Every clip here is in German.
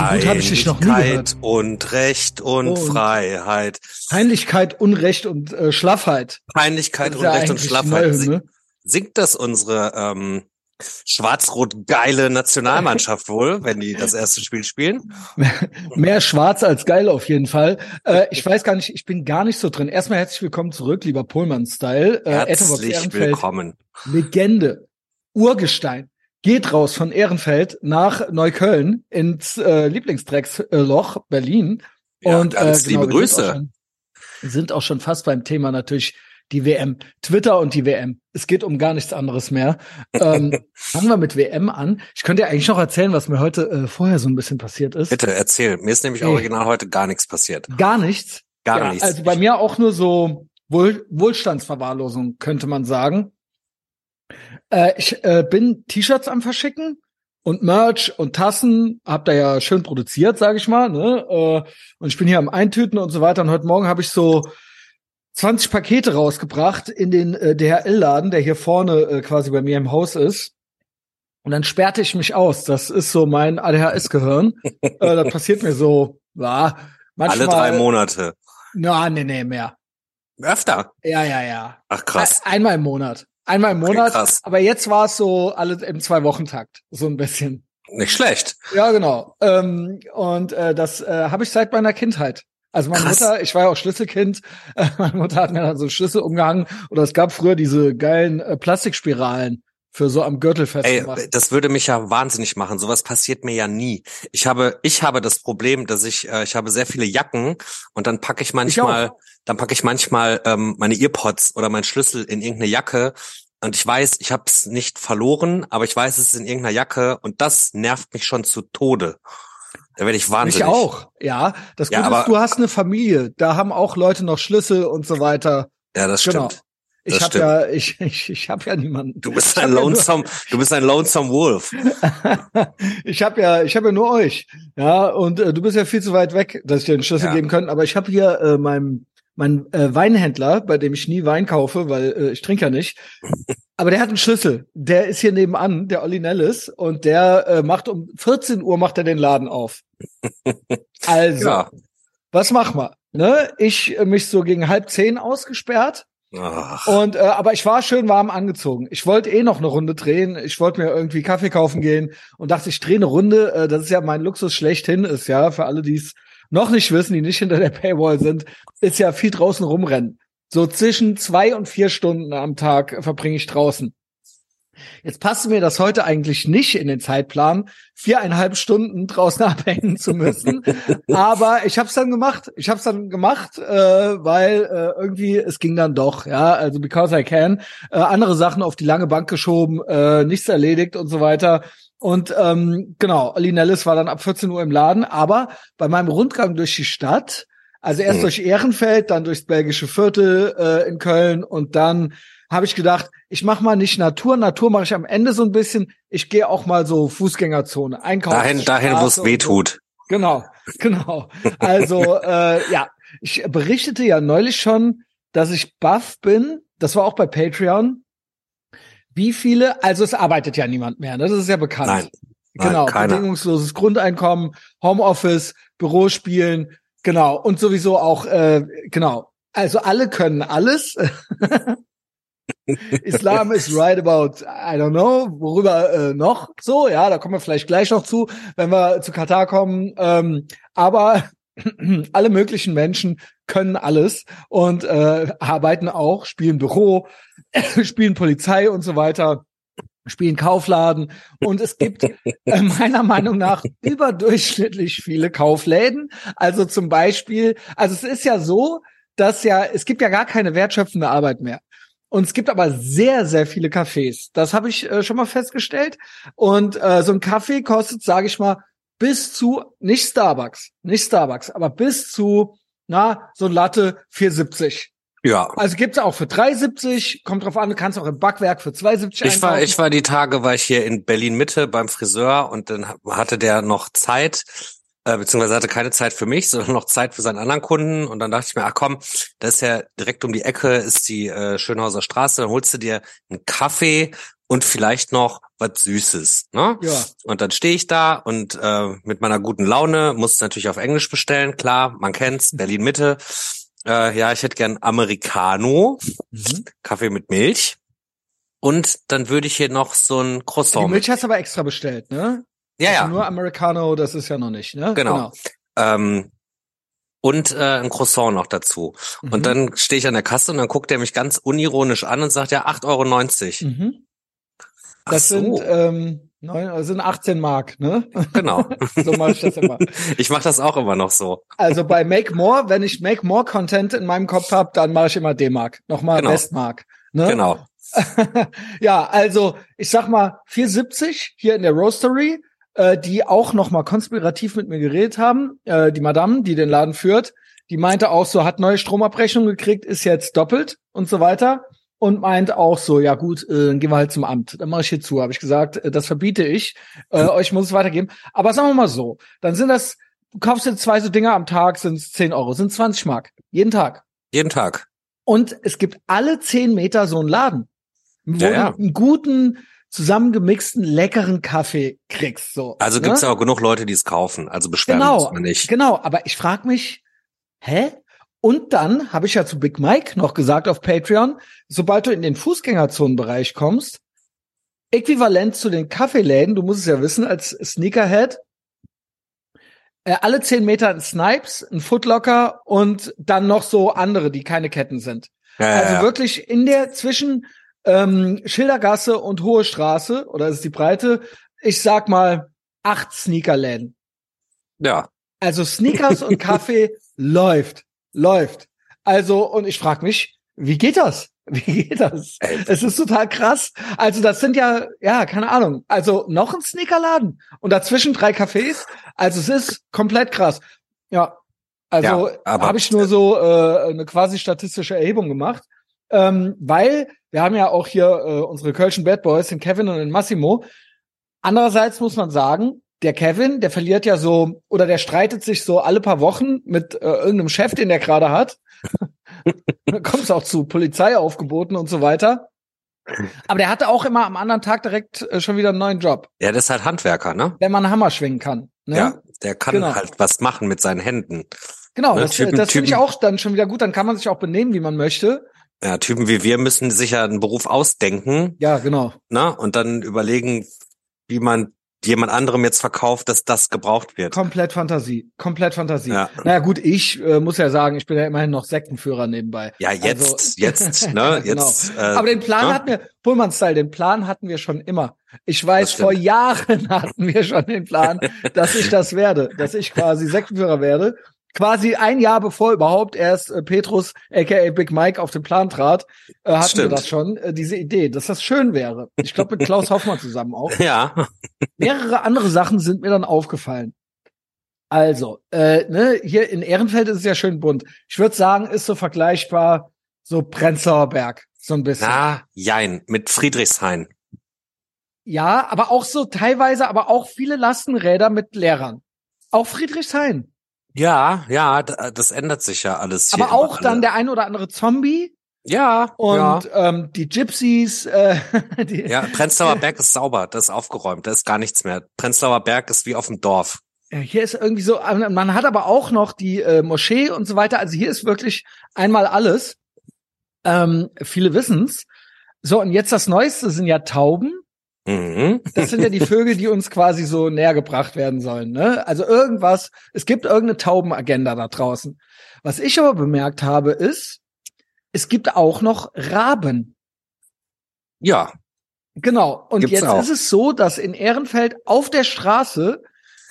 So gut habe ich dich noch nie gehört. und Recht und, und, Freiheit. Peinlichkeit, Unrecht und äh, Schlaffheit. Peinlichkeit, Unrecht ja und Schlaffheit. Sing, singt das unsere ähm, schwarz-rot geile Nationalmannschaft wohl, wenn die das erste Spiel spielen. Mehr schwarz als geil auf jeden Fall. Äh, ich weiß gar nicht, ich bin gar nicht so drin. Erstmal herzlich willkommen zurück, lieber Pullman-Style. Äh, herzlich willkommen. Legende, Urgestein, geht raus von Ehrenfeld nach Neukölln ins äh, Lieblingsdrecksloch Berlin. Ja, und ganz äh, genau, liebe Grüße. Sind auch, schon, sind auch schon fast beim Thema natürlich die WM. Twitter und die WM. Es geht um gar nichts anderes mehr. Ähm, fangen wir mit WM an. Ich könnte ja eigentlich noch erzählen, was mir heute äh, vorher so ein bisschen passiert ist. Bitte erzähl. Mir ist nämlich hey. original heute gar nichts passiert. Gar nichts? Gar ja, nichts. Also bei mir auch nur so Wohl Wohlstandsverwahrlosung, könnte man sagen. Äh, ich äh, bin T-Shirts am Verschicken und Merch und Tassen, hab da ja schön produziert, sage ich mal. Ne? Äh, und ich bin hier am Eintüten und so weiter. Und heute Morgen habe ich so 20 Pakete rausgebracht in den äh, DHL-Laden, der hier vorne äh, quasi bei mir im Haus ist. Und dann sperrte ich mich aus. Das ist so mein ADHS-Gehirn. äh, das passiert mir so, ja, manchmal. Alle drei Monate. Na, nee, nee, mehr. Öfter? Ja, ja, ja. Ach krass. Einmal im Monat. Einmal im Monat. Okay, aber jetzt war es so alle im Zwei-Wochen-Takt. So ein bisschen. Nicht schlecht. Ja, genau. Ähm, und äh, das äh, habe ich seit meiner Kindheit. Also meine Krass. Mutter, ich war ja auch Schlüsselkind, äh, meine Mutter hat mir dann so Schlüssel umgehangen oder es gab früher diese geilen äh, Plastikspiralen für so am Gürtel festgemacht. Ey, das würde mich ja wahnsinnig machen. Sowas passiert mir ja nie. Ich habe, ich habe das Problem, dass ich, äh, ich habe sehr viele Jacken und dann packe ich manchmal, ich dann packe ich manchmal ähm, meine Earpods oder meinen Schlüssel in irgendeine Jacke und ich weiß, ich habe es nicht verloren, aber ich weiß, es ist in irgendeiner Jacke und das nervt mich schon zu Tode. Da werde ich wahnsinnig. Ich auch, ja. Das Gute ja, ist, du hast eine Familie. Da haben auch Leute noch Schlüssel und so weiter. Ja, das genau. stimmt. Ich habe ja, ich, ich, ich habe ja niemanden. Du bist ein lonesome, ja du bist ein lonesome Wolf. ich habe ja, ich habe ja nur euch, ja, und äh, du bist ja viel zu weit weg, dass ich dir einen Schlüssel ja. geben könnte. Aber ich habe hier äh, meinem mein äh, Weinhändler, bei dem ich nie Wein kaufe, weil äh, ich trinke ja nicht. Aber der hat einen Schlüssel. Der ist hier nebenan, der Olli Nellis, und der äh, macht um 14 Uhr macht er den Laden auf. Also, ja. was mach mal? Ne? Ich äh, mich so gegen halb zehn ausgesperrt. Ach. Und äh, aber ich war schön warm angezogen. Ich wollte eh noch eine Runde drehen. Ich wollte mir irgendwie Kaffee kaufen gehen und dachte, ich drehe eine Runde. Äh, das ist ja mein Luxus schlechthin ist ja für alle, die es noch nicht wissen, die nicht hinter der Paywall sind, ist ja viel draußen rumrennen. So zwischen zwei und vier Stunden am Tag verbringe ich draußen. Jetzt passte mir das heute eigentlich nicht in den Zeitplan, viereinhalb Stunden draußen abhängen zu müssen. Aber ich habe es dann gemacht. Ich habe es dann gemacht, äh, weil äh, irgendwie es ging dann doch. Ja, also because I can. Äh, andere Sachen auf die lange Bank geschoben, äh, nichts erledigt und so weiter. Und ähm, genau, Ali Nellis war dann ab 14 Uhr im Laden, aber bei meinem Rundgang durch die Stadt, also erst mhm. durch Ehrenfeld, dann durchs belgische Viertel äh, in Köln und dann habe ich gedacht, ich mache mal nicht Natur, Natur mache ich am Ende so ein bisschen, ich gehe auch mal so Fußgängerzone, einkaufen. Dahin, dahin wo es weh tut. So. Genau, genau. Also äh, ja, ich berichtete ja neulich schon, dass ich buff bin. Das war auch bei Patreon. Wie viele, also es arbeitet ja niemand mehr, ne? das ist ja bekannt. Nein. Genau, Nein, bedingungsloses Grundeinkommen, Homeoffice, Bürospielen, genau. Und sowieso auch, äh, genau. Also alle können alles. Islam ist right about, I don't know, worüber äh, noch so, ja, da kommen wir vielleicht gleich noch zu, wenn wir zu Katar kommen. Ähm, aber alle möglichen Menschen können alles und äh, arbeiten auch, spielen Büro, spielen Polizei und so weiter, spielen Kaufladen und es gibt äh, meiner Meinung nach überdurchschnittlich viele Kaufläden. Also zum Beispiel, also es ist ja so, dass ja, es gibt ja gar keine wertschöpfende Arbeit mehr. Und es gibt aber sehr, sehr viele Cafés. Das habe ich äh, schon mal festgestellt. Und äh, so ein Kaffee kostet, sage ich mal, bis zu, nicht Starbucks, nicht Starbucks, aber bis zu, na, so ein Latte 4,70. Ja. Also gibt's auch für 3,70, kommt drauf an, du kannst auch im Backwerk für 2,70 Ich war, ich war die Tage, war ich hier in Berlin Mitte beim Friseur und dann hatte der noch Zeit, äh, beziehungsweise hatte keine Zeit für mich, sondern noch Zeit für seinen anderen Kunden. Und dann dachte ich mir, ach komm, das ist ja direkt um die Ecke, ist die äh, Schönhauser Straße, dann holst du dir einen Kaffee und vielleicht noch was Süßes. Ne? Ja. Und dann stehe ich da und äh, mit meiner guten Laune muss natürlich auf Englisch bestellen. Klar, man kennt's, Berlin Mitte. Äh, ja, ich hätte gern Americano, mhm. Kaffee mit Milch. Und dann würde ich hier noch so ein Croissant. Die Milch hast du aber extra bestellt, ne? Ja, also ja. Nur Americano, das ist ja noch nicht, ne? Genau. genau. Ähm, und äh, ein Croissant noch dazu. Mhm. Und dann stehe ich an der Kasse und dann guckt er mich ganz unironisch an und sagt ja 8,90 Euro. Mhm. Das so. sind ähm, neun, das sind 18 Mark, ne? Genau. so mache ich das immer. Ich mache das auch immer noch so. Also bei Make More, wenn ich Make More Content in meinem Kopf habe, dann mache ich immer D-Mark, nochmal genau. Westmark. Ne? Genau. ja, also ich sag mal 470 hier in der Roastery äh, die auch noch mal konspirativ mit mir geredet haben. Äh, die Madame, die den Laden führt, die meinte auch so, hat neue Stromabrechnung gekriegt, ist jetzt doppelt und so weiter. Und meint auch so, ja gut, äh, dann gehen wir halt zum Amt. Dann mache ich hier zu. Habe ich gesagt, äh, das verbiete ich. Äh, euch muss es weitergeben. Aber sagen wir mal so, dann sind das, du kaufst jetzt zwei so Dinger am Tag, sind es 10 Euro, sind 20 Mark. Jeden Tag. Jeden Tag. Und es gibt alle 10 Meter so einen Laden, wo ja, ja. einen guten zusammengemixten leckeren Kaffee kriegst. So, also gibt's ne? ja auch genug Leute, die es kaufen. Also beschweren genau, muss man nicht. Genau, aber ich frage mich, hä? Und dann habe ich ja zu Big Mike noch gesagt auf Patreon, sobald du in den Fußgängerzonenbereich kommst, äquivalent zu den Kaffeeläden, du musst es ja wissen, als Sneakerhead, äh, alle zehn Meter ein Snipes, ein Footlocker und dann noch so andere, die keine Ketten sind. Ja, also ja. wirklich in der zwischen ähm, Schildergasse und Hohe Straße, oder ist die Breite, ich sag mal acht Sneakerläden. Ja. Also Sneakers und Kaffee läuft, läuft. Also, und ich frag mich, wie geht das? Wie geht das? Es ist total krass. Also das sind ja, ja, keine Ahnung. Also noch ein Sneakerladen und dazwischen drei Cafés. Also es ist komplett krass. Ja, also ja, habe ich nur so äh, eine quasi statistische Erhebung gemacht, ähm, weil wir haben ja auch hier äh, unsere Kölschen Bad Boys, den Kevin und den Massimo. Andererseits muss man sagen, der Kevin, der verliert ja so, oder der streitet sich so alle paar Wochen mit äh, irgendeinem Chef, den der gerade hat. Dann kommt es auch zu Polizeiaufgeboten und so weiter. Aber der hatte auch immer am anderen Tag direkt äh, schon wieder einen neuen Job. Ja, das ist halt Handwerker, ne? Wenn man einen Hammer schwingen kann. Ne? Ja, der kann genau. halt was machen mit seinen Händen. Genau, ne? das, das finde ich auch dann schon wieder gut. Dann kann man sich auch benehmen, wie man möchte. Ja, Typen wie wir müssen sich ja einen Beruf ausdenken. Ja, genau. Ne? Und dann überlegen, wie man jemand anderem jetzt verkauft, dass das gebraucht wird. Komplett Fantasie, komplett Fantasie. Ja. Naja gut, ich äh, muss ja sagen, ich bin ja immerhin noch Sektenführer nebenbei. Ja, jetzt, also, jetzt, ne, genau. jetzt. Genau. Äh, Aber den Plan ne? hatten wir, Pullman-Style, den Plan hatten wir schon immer. Ich weiß, vor Jahren hatten wir schon den Plan, dass ich das werde, dass ich quasi Sektenführer werde quasi ein Jahr bevor überhaupt erst äh, Petrus, aka Big Mike, auf den Plan trat, äh, hatten Stimmt. wir das schon, äh, diese Idee, dass das schön wäre. Ich glaube mit Klaus Hoffmann zusammen auch. Ja. Mehrere andere Sachen sind mir dann aufgefallen. Also, äh, ne, hier in Ehrenfeld ist es ja schön bunt. Ich würde sagen, ist so vergleichbar so Prenzlauer Berg, so ein bisschen. Na, jein, mit Friedrichshain. Ja, aber auch so teilweise, aber auch viele Lastenräder mit Lehrern. Auch Friedrichshain. Ja, ja, das ändert sich ja alles. Aber auch dann der ein oder andere Zombie. Ja. Und ja. Ähm, die Gypsies. Äh, die ja, Prenzlauer Berg ist sauber, das ist aufgeräumt, da ist gar nichts mehr. Prenzlauer Berg ist wie auf dem Dorf. Hier ist irgendwie so, man hat aber auch noch die äh, Moschee und so weiter. Also hier ist wirklich einmal alles. Ähm, viele wissen's. So, und jetzt das Neueste sind ja Tauben. Mhm. Das sind ja die Vögel, die uns quasi so näher gebracht werden sollen. Ne? Also irgendwas, es gibt irgendeine Taubenagenda da draußen. Was ich aber bemerkt habe, ist, es gibt auch noch Raben. Ja. Genau. Und Gibt's jetzt auch. ist es so, dass in Ehrenfeld auf der Straße,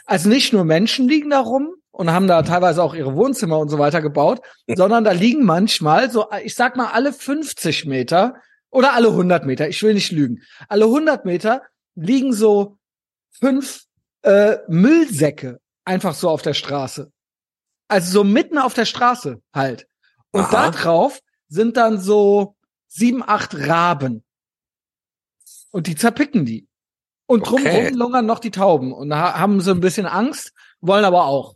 also nicht nur Menschen liegen da rum und haben da teilweise auch ihre Wohnzimmer und so weiter gebaut, sondern da liegen manchmal so, ich sag mal, alle 50 Meter oder alle 100 Meter, ich will nicht lügen. Alle 100 Meter liegen so fünf äh, Müllsäcke einfach so auf der Straße. Also so mitten auf der Straße halt. Und Aha. da drauf sind dann so sieben, acht Raben. Und die zerpicken die. Und drumherum okay. lungern noch die Tauben und haben so ein bisschen Angst, wollen aber auch.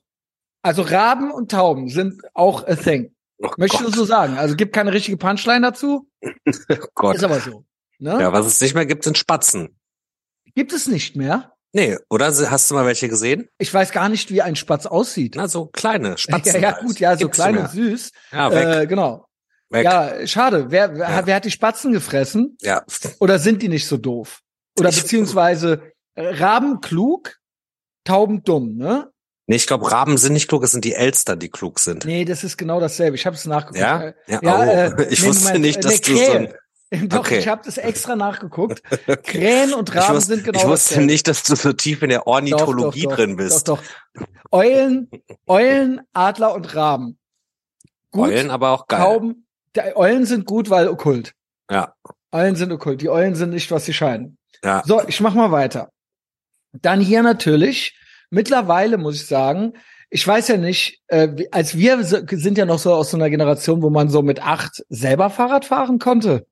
Also Raben und Tauben sind auch a thing. Oh Möchtest Gott. du so sagen? Also gibt keine richtige Punchline dazu? oh Gott. Ist aber so. Ne? Ja, was es nicht mehr gibt, sind Spatzen. Gibt es nicht mehr? Nee, oder hast du mal welche gesehen? Ich weiß gar nicht, wie ein Spatz aussieht. Na, so kleine Spatzen. ja, ja, gut, ja, so Gibt's klein und süß. Ja, weg. Äh, genau. weg. Ja, schade. Wer, wer, Ja. wer hat die Spatzen gefressen? ja. Oder sind die nicht so doof? Oder Ich- beziehungsweise äh, Raben klug, Tauben dumm, ne? Nee, ich glaube, Raben sind nicht klug, es sind die Elstern, die klug sind. Nee, das ist genau dasselbe. Ich habe es nachgeguckt. Ja? Äh, Ja, ja, oh, äh, ich nee, wusste Moment, nicht, äh, dass nee, du so ein, Doch, Okay. ich habe das extra nachgeguckt. Krähen und Raben wusste, sind genau ich wusste dasselbe. nicht, dass du so tief in der Ornithologie Doch, doch, drin bist. Doch, doch. Eulen, Eulen, Adler und Raben. Gut, Eulen aber auch geil. Tauben. Die Eulen sind gut, weil okkult. Ja, Eulen sind okkult. Die Eulen sind nicht, was sie scheinen. ja. So, ich mach mal weiter. Dann hier natürlich, mittlerweile muss ich sagen, ich weiß ja nicht, äh, als wir so- sind ja noch so aus so einer Generation, wo man so mit acht selber Fahrrad fahren konnte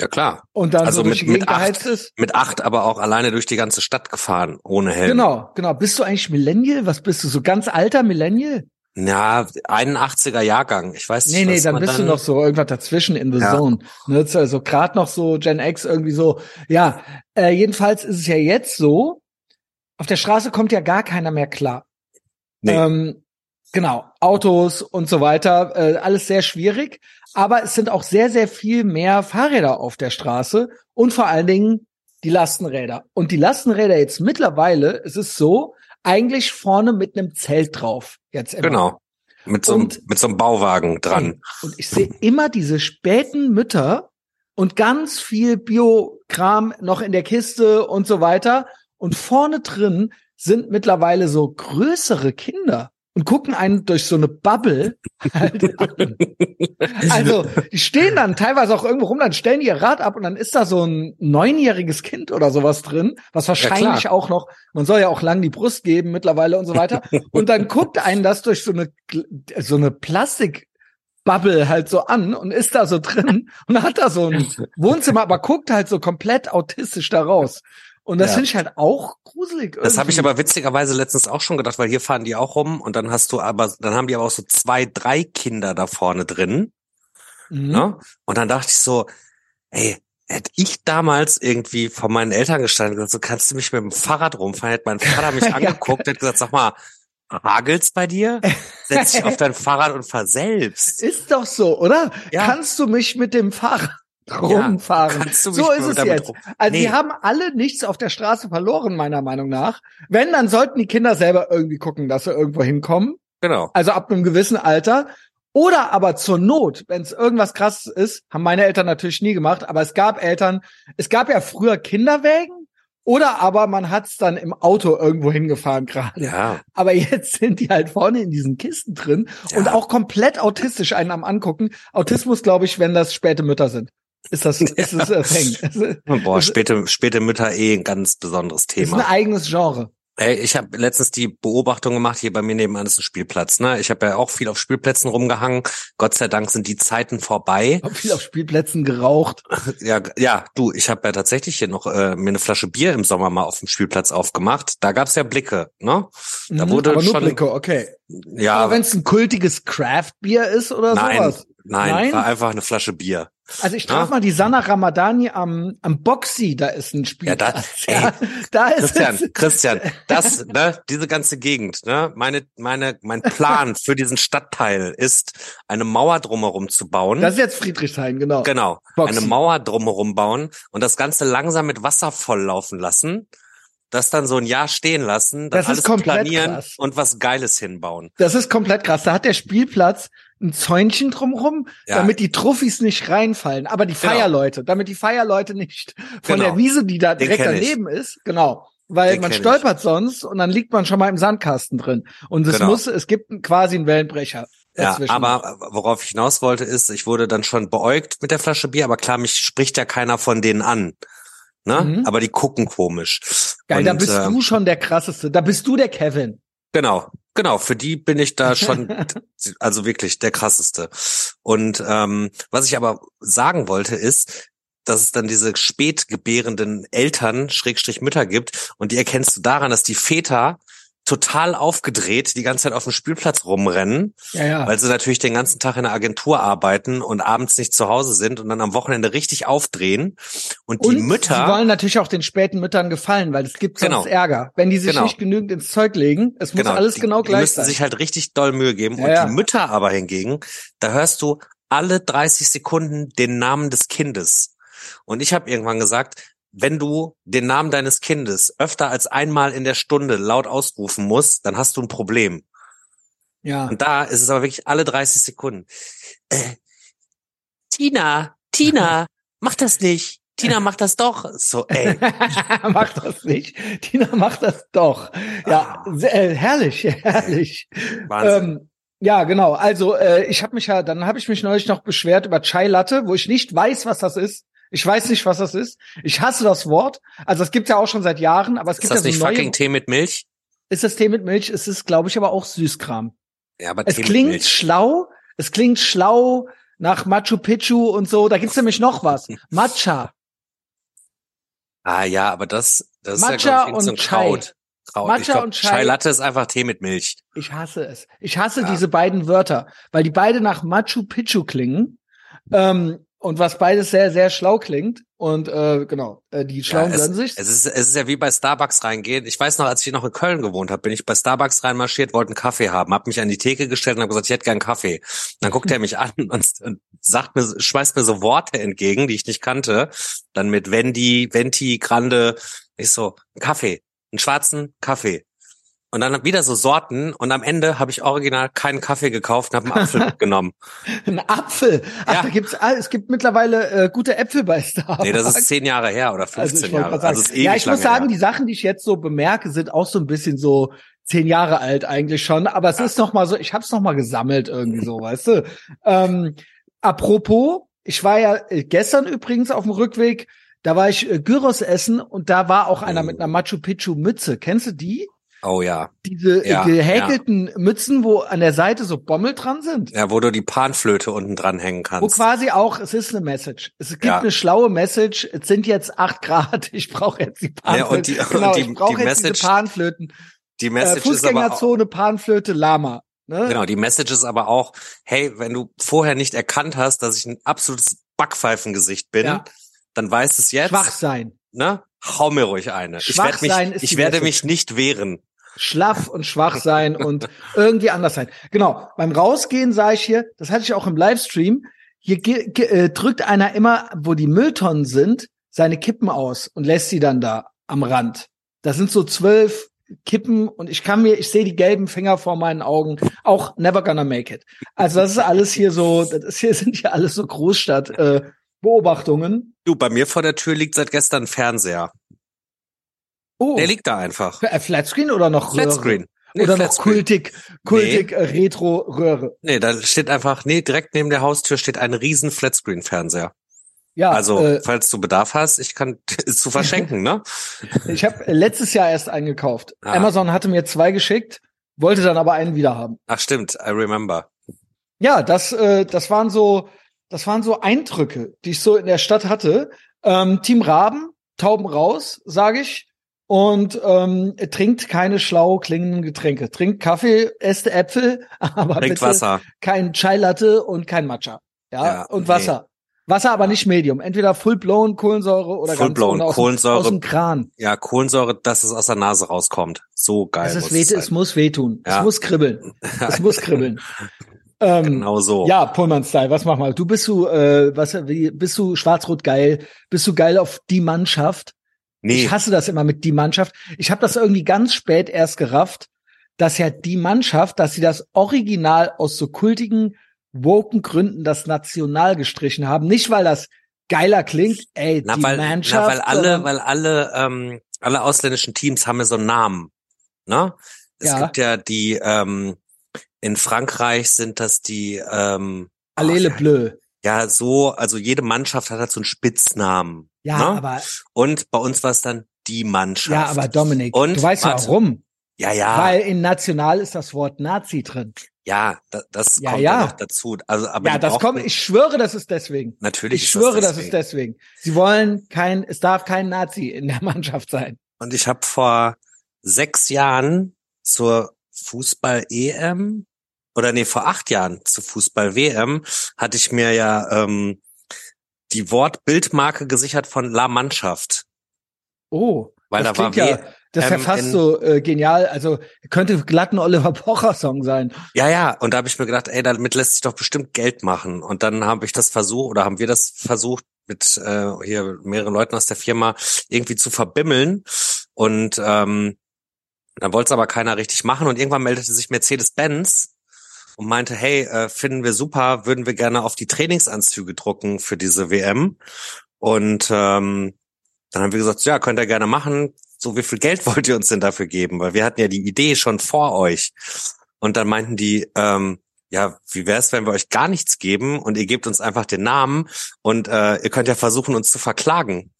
Ja, klar. und dann Also so durch mit- die mit geheizt ist. Mit acht aber auch alleine durch die ganze Stadt gefahren, ohne Helm. Genau, genau. Bist du eigentlich Millennial? Was bist du? So ganz alter Millennial? Ja, 81er Jahrgang. Ich weiß nicht, Nee, nee, dann bist du noch so irgendwas dazwischen in the Ja. zone. Ne, so- also gerade noch so Gen X irgendwie so. Ja, äh, jedenfalls ist es ja jetzt so, auf der Straße kommt ja gar keiner mehr klar. Nee. Ähm, genau, Autos und so weiter, äh, alles sehr schwierig. Aber es sind auch sehr, sehr viel mehr Fahrräder auf der Straße und vor allen Dingen die Lastenräder. Und die Lastenräder jetzt mittlerweile, es ist so, eigentlich vorne mit einem Zelt drauf. Jetzt immer. Genau. Mit so, einem, mit so einem Bauwagen dran. Und ich sehe immer diese späten Mütter und ganz viel Biokram noch in der Kiste und so weiter. Und vorne drin sind mittlerweile so größere Kinder und gucken einen durch so eine Bubble halt an. Also, die stehen dann teilweise auch irgendwo rum, dann stellen die ihr Rad ab und dann ist da so ein neunjähriges Kind oder sowas drin, was wahrscheinlich klar. auch noch, man soll ja auch lang die Brust geben mittlerweile und so weiter. Und dann guckt einen das durch so eine, so eine Plastik, Bubble halt so an und ist da so drin und hat da so ein Wohnzimmer, aber guckt halt so komplett autistisch da raus. Und das Ja. finde ich halt auch gruselig. Das habe ich irgendwie. aber witzigerweise letztens auch schon gedacht, weil hier fahren die auch rum und dann hast du aber, dann haben die aber auch so zwei, drei Kinder da vorne drin. Mhm. Ne? Und dann dachte ich so, ey, hätte ich damals irgendwie von meinen Eltern gestanden und gesagt, so kannst du mich mit dem Fahrrad rumfahren, hätte mein Vater mich angeguckt, hätte gesagt, sag mal, hagelt's bei dir? Setz dich auf dein Fahrrad und fahr selbst. Ist doch so, oder? Ja. Kannst du mich mit dem Fahrrad rumfahren? mich so ist es jetzt. rum- Also Nee. die haben alle nichts auf der Straße verloren, meiner Meinung nach. Wenn, dann sollten die Kinder selber irgendwie gucken, dass sie irgendwo hinkommen. Genau. Also ab einem gewissen Alter. Oder aber zur Not, wenn es irgendwas krasses ist, haben meine Eltern natürlich nie gemacht, aber es gab Eltern, es gab ja früher Kinderwägen oder aber man hat es dann im Auto irgendwo hingefahren gerade. Ja. Aber jetzt sind die halt vorne in diesen Kisten drin Ja. und auch komplett autistisch einen am angucken. Autismus, glaube ich, wenn das späte Mütter sind. Ist das, ist das das Thing. Boah, Das- späte, späte Mütter eh ein ganz besonderes Ist Thema. ein eigenes Genre. Ey, ich habe letztens die Beobachtung gemacht, hier bei mir nebenan ist ein Spielplatz. Ne? Ich habe ja auch viel auf Spielplätzen rumgehangen. Gott sei Dank sind die Zeiten vorbei. Hab viel auf Spielplätzen geraucht. Ja, ja, du, ich habe ja tatsächlich hier noch äh, mir eine Flasche Bier im Sommer mal auf dem Spielplatz aufgemacht. Da gab's ja Blicke, ne? Da Mhm, wurde aber nur schon- Blicke, okay. Ja, Aber wenn es ein kultiges Craft-Bier ist oder nein, sowas. nein, Nein? war einfach eine Flasche Bier. Also ich traf Ja? mal die Sana Ramadani am, am Boxy, da ist ein Spiel. Ja, da- ja, da ist Christian, es. Christian, das, ne, diese ganze Gegend, ne, meine, meine, mein Plan für diesen Stadtteil ist, eine Mauer drumherum zu bauen. Das ist jetzt Friedrichshain, genau. Genau. Boxen. Eine Mauer drumherum bauen und das Ganze langsam mit Wasser volllaufen lassen. Das dann so ein Jahr stehen lassen, dann Das alles planieren krass. und was Geiles hinbauen. Das ist komplett krass. Da hat der Spielplatz ein Zäunchen drumrum, Ja. damit die Truffis nicht reinfallen. Aber die Genau. Feierleute, damit die Feierleute nicht von Genau. der Wiese, die da Den direkt kenn ich. daneben ist, genau. Weil Den man kenn ich. stolpert sonst und dann liegt man schon mal im Sandkasten drin. Und es Genau. muss, es gibt quasi einen Wellenbrecher. Ja, dazwischen. aber worauf ich hinaus wollte, ist, ich wurde dann schon beäugt mit der Flasche Bier, aber klar, mich spricht ja keiner von denen an. Ne? Mhm. Aber die gucken komisch. Geil, und, da bist äh, du schon der krasseste. Da bist du der Kevin. Genau, genau. Für die bin ich da schon, also wirklich der krasseste. Und ähm, was ich aber sagen wollte ist, dass es dann diese spät gebärenden Eltern, Schrägstrich Mütter gibt, und die erkennst du daran, dass die Väter total aufgedreht die ganze Zeit auf dem Spielplatz rumrennen, ja, ja. weil sie natürlich den ganzen Tag in der Agentur arbeiten und abends nicht zu Hause sind und dann am Wochenende richtig aufdrehen. Und die Und Mütter, Sie wollen natürlich auch den späten Müttern gefallen, weil es gibt sonst Genau. Ärger. Wenn die sich Genau. nicht genügend ins Zeug legen, es muss alles die, genau die gleich müssen sein. sich halt richtig doll Mühe geben. Ja, und die Mütter aber hingegen, da hörst du alle 30 Sekunden den Namen des Kindes. Und ich habe irgendwann gesagt, wenn du den Namen deines Kindes öfter als einmal in der Stunde laut ausrufen musst, dann hast du ein Problem. ja. Und da ist es aber wirklich alle 30 Sekunden. Äh, Tina, Tina, mach das nicht. Tina, mach das doch. So, ey. mach das nicht. Tina macht das doch. Ja, sehr, äh, herrlich, herrlich. Wahnsinn. Ähm, ja, genau. Also äh, ich habe mich ja, dann habe ich mich neulich noch beschwert über Chai Latte, wo ich nicht weiß, was das ist. Ich weiß nicht, was das ist. Ich hasse das Wort. Also es gibt ja auch schon seit Jahren, aber es ist gibt das ja so nicht neue. fucking Tee mit Milch? ist das Tee mit Milch? Es ist, glaube ich, aber auch Süßkram. Ja, aber Es Tee klingt mit Milch. schlau. Es klingt schlau nach Machu Picchu und so. Da gibt's nämlich noch was. Matcha. Ah ja, aber das, das Matcha ist ja, glaub ich, so ein. Kraut. Kraut. Matcha glaub, und Chai. Chai Latte ist einfach Tee mit Milch. Ich hasse es. Ich hasse Ja. diese beiden Wörter, weil die beide nach Machu Picchu klingen. Ähm, und was beides sehr, sehr schlau klingt. Und äh, genau, äh, die Schlauen ja, es, sich. es, ist, es ist ja wie bei Starbucks reingehen. Ich weiß noch, als ich noch in Köln gewohnt habe, bin ich bei Starbucks reinmarschiert, wollte einen Kaffee haben, habe mich an die Theke gestellt und habe gesagt, ich hätte gern Kaffee. Dann guckt er mich an und, und sagt mir, schmeißt mir so Worte entgegen, die ich nicht kannte. Dann mit Wendy, Venti, Grande. Ich so, einen Kaffee, einen schwarzen Kaffee. Und dann wieder so Sorten und am Ende habe ich original keinen Kaffee gekauft und habe einen Apfel mitgenommen. Ein Apfel. Ach, Ja. da gibt's, es gibt mittlerweile äh, gute Äpfel bei Starbucks. Nee, das ist zehn Jahre her oder 15 also Jahre. sagen, Also ist ewig ja, ich muss sagen, her. die Sachen, die ich jetzt so bemerke, sind auch so ein bisschen so zehn Jahre alt eigentlich schon. Aber es ist noch mal so, ich habe es noch mal gesammelt irgendwie so, weißt du. Ähm, apropos, ich war ja äh, gestern übrigens auf dem Rückweg. Da war ich äh, Gyros essen und da war auch einer Oh. mit einer Machu Picchu Mütze. Kennst du die? Oh ja. Diese äh, Ja, gehäkelten Mützen, wo an der Seite so Bommel dran sind. Ja, wo du die Panflöte unten dran hängen Wo kannst. quasi auch, es ist eine Message. Es gibt Ja. eine schlaue Message. Es sind jetzt acht Grad. Ich brauche jetzt die Ja, Panflöten. und die- und genau, die- ich brauche jetzt Message- diese Panflöten. Die Äh, Message ist aber auch, Fußgängerzone, Panflöte, Lama. Ne? genau, die Message ist aber auch, hey, wenn du vorher nicht erkannt hast, dass ich ein absolutes Backpfeifengesicht bin, Ja. dann weißt es jetzt, Schwach sein. ne? Hau mir ruhig eine. Ich Schwach werde mich, sein ist die ich werde Message. mich nicht wehren. Schlaff und schwach sein und irgendwie anders sein. Genau. Beim Rausgehen sah ich hier, das hatte ich auch im Livestream, hier äh, drückt einer immer, wo die Mülltonnen sind, seine Kippen aus und lässt sie dann da am Rand. Das sind so zwölf Kippen und ich kann mir, ich sehe die gelben Finger vor meinen Augen. Auch never gonna make it. Also das ist alles hier so, das ist hier sind hier alles so Großstadt äh, Beobachtungen. Du, bei mir vor der Tür liegt seit gestern ein Fernseher. Oh, Der liegt da einfach. äh, Flatscreen oder noch Röhre? Flatscreen. Nee, oder noch Flatscreen. kultig, kultig äh, Retro Röhre. Nee, da steht einfach, nee, direkt neben der Haustür steht ein riesen Flatscreen-Fernseher. Ja, Also, äh, falls du Bedarf hast, ich kann, zu verschenken, ne? Ich habe letztes Jahr erst eingekauft. Ah. Amazon hatte mir zwei geschickt, wollte dann aber einen wieder haben. Ach stimmt, I remember. Ja, das, äh, das waren so, das waren so Eindrücke, die ich so in der Stadt hatte. Ähm, Team Raben, Tauben raus, sage ich. Und ähm, trinkt keine schlau klingenden Getränke. Trinkt Kaffee, esst Äpfel, aber Trinkt bitte Wasser. kein Chai Latte und kein Matcha. Ja, Ja, und nee. Wasser. Wasser aber nicht Medium. Entweder Full-blown Kohlensäure oder Full-blown ganz ohne aus Kohlensäure. aus dem Kran. Ja, Kohlensäure, dass es aus der Nase rauskommt. So geil. Es, ist muss weh, es sein. es muss wehtun. Ja. Es muss kribbeln. Es muss kribbeln. ähm, Genau so. Ja, Pullman-Style, was mach mal? Du bist du, äh, was, wie, bist du schwarz-rot geil? Bist du geil auf die Mannschaft? Nee, Ich hasse das immer mit die Mannschaft. Ich habe das irgendwie ganz spät erst gerafft, dass ja die Mannschaft, dass sie das Original aus so kultigen, woken Gründen das National gestrichen haben. Nicht, weil das geiler klingt, ey, na, die weil, Mannschaft. na, weil alle, sondern- weil alle, ähm, alle ausländischen Teams haben ja so einen Namen. Ne? Es Ja. gibt ja die, ähm, in Frankreich sind das die, ähm, Allele ach, Bleu. Ja, so, also jede Mannschaft hat halt so einen Spitznamen. Ja, ne? aber, Und bei uns war es dann die Mannschaft. ja, aber Dominik, Und, du weißt warte. warum. ja, ja, Weil in National ist das Wort Nazi drin. ja, das, das Ja, kommt ja. noch dazu. Also, aber ja, das kommt, ich schwöre, das ist deswegen. natürlich. Ich schwöre, das das ist deswegen. Sie wollen kein, es darf kein Nazi in der Mannschaft sein. Und ich habe vor sechs Jahren zur Fußball-EM oder nee, vor acht Jahren zur Fußball-WM hatte ich mir ja ähm, die Wortbildmarke gesichert von La Mannschaft. Oh, weil da war ja, das ist ja fast so äh, genial. Also könnte glatt ein Oliver Pocher Song sein. Ja, ja. Und da habe ich mir gedacht, ey, damit lässt sich doch bestimmt Geld machen. Und dann habe ich das versucht oder haben wir das versucht mit äh, hier mehreren Leuten aus der Firma irgendwie zu verbimmeln. Und ähm, dann wollte es aber keiner richtig machen. Und irgendwann meldete sich Mercedes-Benz und meinte, hey, äh, finden wir super, würden wir gerne auf die Trainingsanzüge drucken für diese WM. Und ähm, dann haben wir gesagt, ja, könnt ihr gerne machen. So, wie viel Geld wollt ihr uns denn dafür geben? Weil wir hatten ja die Idee schon vor euch. Und dann meinten die, ähm, ja, wie wäre es, wenn wir euch gar nichts geben und ihr gebt uns einfach den Namen und äh, ihr könnt ja versuchen, uns zu verklagen.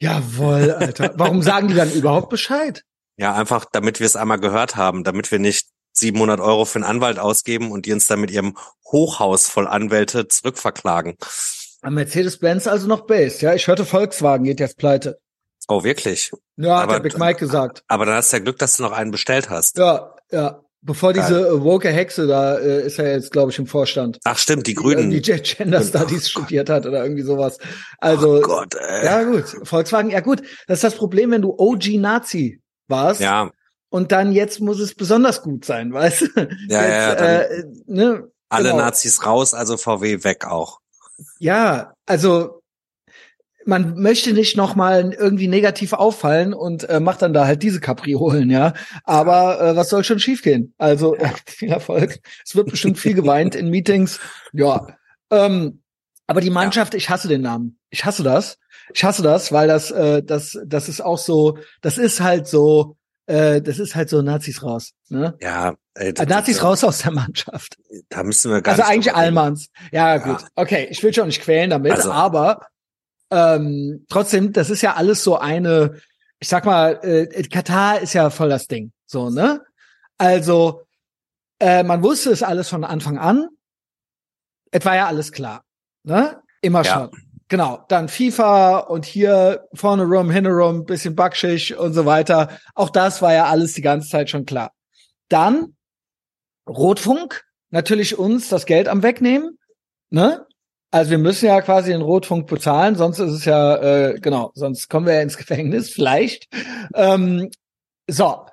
Jawoll, Alter. Warum sagen die dann überhaupt Bescheid? Ja, einfach, damit wir es einmal gehört haben, damit wir nicht 700 Euro für einen Anwalt ausgeben und die uns dann mit ihrem Hochhaus voll Anwälte zurückverklagen. Mercedes-Benz also noch based, ja. Ich hörte, Volkswagen geht jetzt pleite. Oh, wirklich? Ja, aber, hat der Big Mike gesagt. Aber dann hast du ja Glück, dass du noch einen bestellt hast. Ja, ja. Bevor Geil. diese äh, woke Hexe da äh, ist er jetzt, glaube ich, im Vorstand. Ach stimmt, die Grünen. Die, die Gender Studies oh, studiert hat oder irgendwie sowas. Also oh Gott, ey. ja gut, Volkswagen, ja gut. Das ist das Problem, wenn du OG Nazi warst. Ja. Und dann jetzt muss es besonders gut sein, weißt du? Ja, jetzt, ja, äh, ne, Alle genau. Nazis raus, also VW weg auch. Ja, also man möchte nicht nochmal irgendwie negativ auffallen und äh, macht dann da halt diese Kapriolen, ja. Aber äh, was soll schon schiefgehen? Also äh, viel Erfolg. Es wird bestimmt viel geweint in Meetings. Ja. Ähm, aber die Mannschaft, ja. ich hasse den Namen. Ich hasse das. Ich hasse das, weil das, äh, das, das ist auch so, das ist halt so, äh, das ist halt so Nazis raus. Ne? Ja, ey, das, Nazis das, raus aus der Mannschaft. Da müssen wir gar Also eigentlich Allmanns. Ja, gut. Okay, ich will schon nicht quälen damit, also, aber ähm, trotzdem, das ist ja alles so eine, ich sag mal, äh, Katar ist ja voll das Ding. So, ne? Also, äh, man wusste es alles von Anfang an. Es war ja alles klar. Ne? Immer ja. schon. Genau, dann FIFA und hier vorne rum, hinne rum, bisschen backschig und so weiter. Auch das war ja alles die ganze Zeit schon klar. Dann Rotfunk, natürlich uns das Geld am wegnehmen, ne? Also wir müssen ja quasi den Rotfunk bezahlen, sonst ist es ja, äh, genau, sonst kommen wir ja ins Gefängnis, vielleicht. Ähm, so,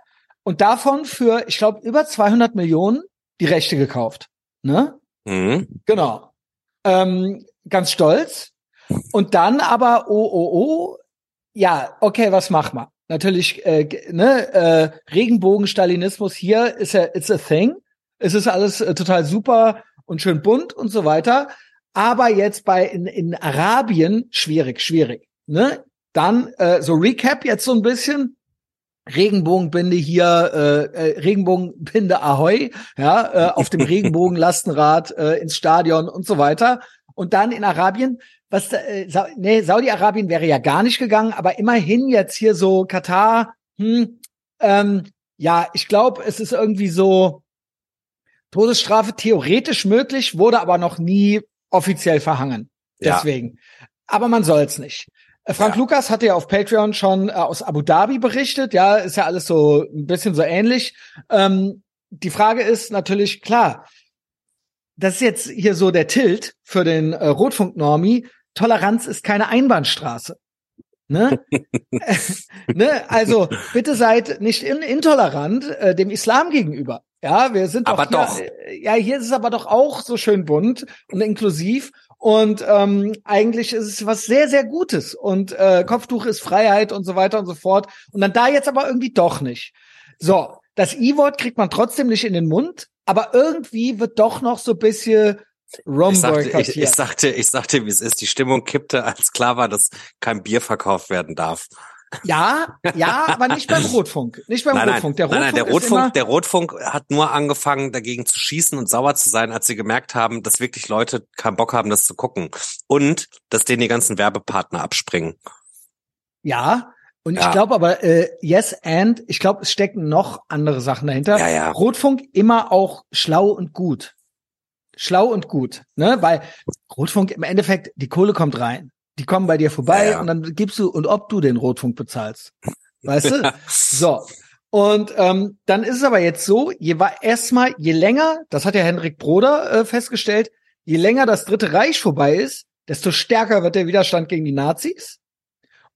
und davon für, ich glaube, über 200 Millionen die Rechte gekauft. Ne? Mhm. Genau. Ähm, ganz stolz. Und dann aber, oh, oh, oh, ja, okay, was machen wir? Natürlich, äh, ne, äh, Regenbogen-Stalinismus hier ist ja, it's a thing. Es ist alles äh, total super und schön bunt und so weiter aber jetzt bei in, in Arabien schwierig, schwierig. Ne? Dann äh, so Recap jetzt so ein bisschen. Regenbogenbinde hier, äh, äh, Regenbogenbinde Ahoi, ja, äh, auf dem Regenbogenlastenrad äh, ins Stadion und so weiter. Und dann in Arabien, was, äh, Sa nee, Saudi-Arabien wäre ja gar nicht gegangen, aber immerhin jetzt hier so Katar, hm, ähm, ja, ich glaube, es ist irgendwie so Todesstrafe theoretisch möglich, wurde aber noch nie offiziell verhangen. Deswegen. Ja. Aber man soll's nicht. Äh, Frank ja. Lukas hatte ja auf Patreon schon äh, aus Abu Dhabi berichtet. Ja, ist ja alles so ein bisschen so ähnlich. Ähm, die Frage ist natürlich klar. Das ist jetzt hier so der Tilt für den äh, Rotfunk-Normi. Toleranz ist keine Einbahnstraße. Ne? ne? Also bitte seid nicht in intolerant äh, dem Islam gegenüber. Ja, wir sind doch, aber hier, doch. Äh, ja, hier ist es aber doch auch so schön bunt und inklusiv. Und ähm, eigentlich ist es was sehr, sehr Gutes. Und äh, Kopftuch ist Freiheit und so weiter und so fort. Und dann da jetzt aber irgendwie doch nicht. So, das I-Wort kriegt man trotzdem nicht in den Mund, aber irgendwie wird doch noch so bisschen Rum ich sagte, ich, ich sagte, ich sagte, wie es ist. Die Stimmung kippte, als klar war, dass kein Bier verkauft werden darf. Ja, ja, aber nicht beim Rotfunk. Nicht beim nein, Rotfunk. Der Rotfunk, nein, nein, der Rotfunk, der Rotfunk hat nur angefangen, dagegen zu schießen und sauer zu sein, als sie gemerkt haben, dass wirklich Leute keinen Bock haben, das zu gucken. Und dass denen die ganzen Werbepartner abspringen. Ja, und ja. ich glaube aber, äh, yes and, ich glaube, es stecken noch andere Sachen dahinter. Ja, ja. Rotfunk immer auch schlau und gut. Schlau und gut, ne? Weil Rotfunk im Endeffekt, die Kohle kommt rein die kommen bei dir vorbei ja, und dann gibst du, und ob du den Rotfunk bezahlst. Weißt du? so. Und ähm, dann ist es aber jetzt so, je war erstmal, je länger, das hat ja Henrik Broder äh, festgestellt, je länger das Dritte Reich vorbei ist, desto stärker wird der Widerstand gegen die Nazis.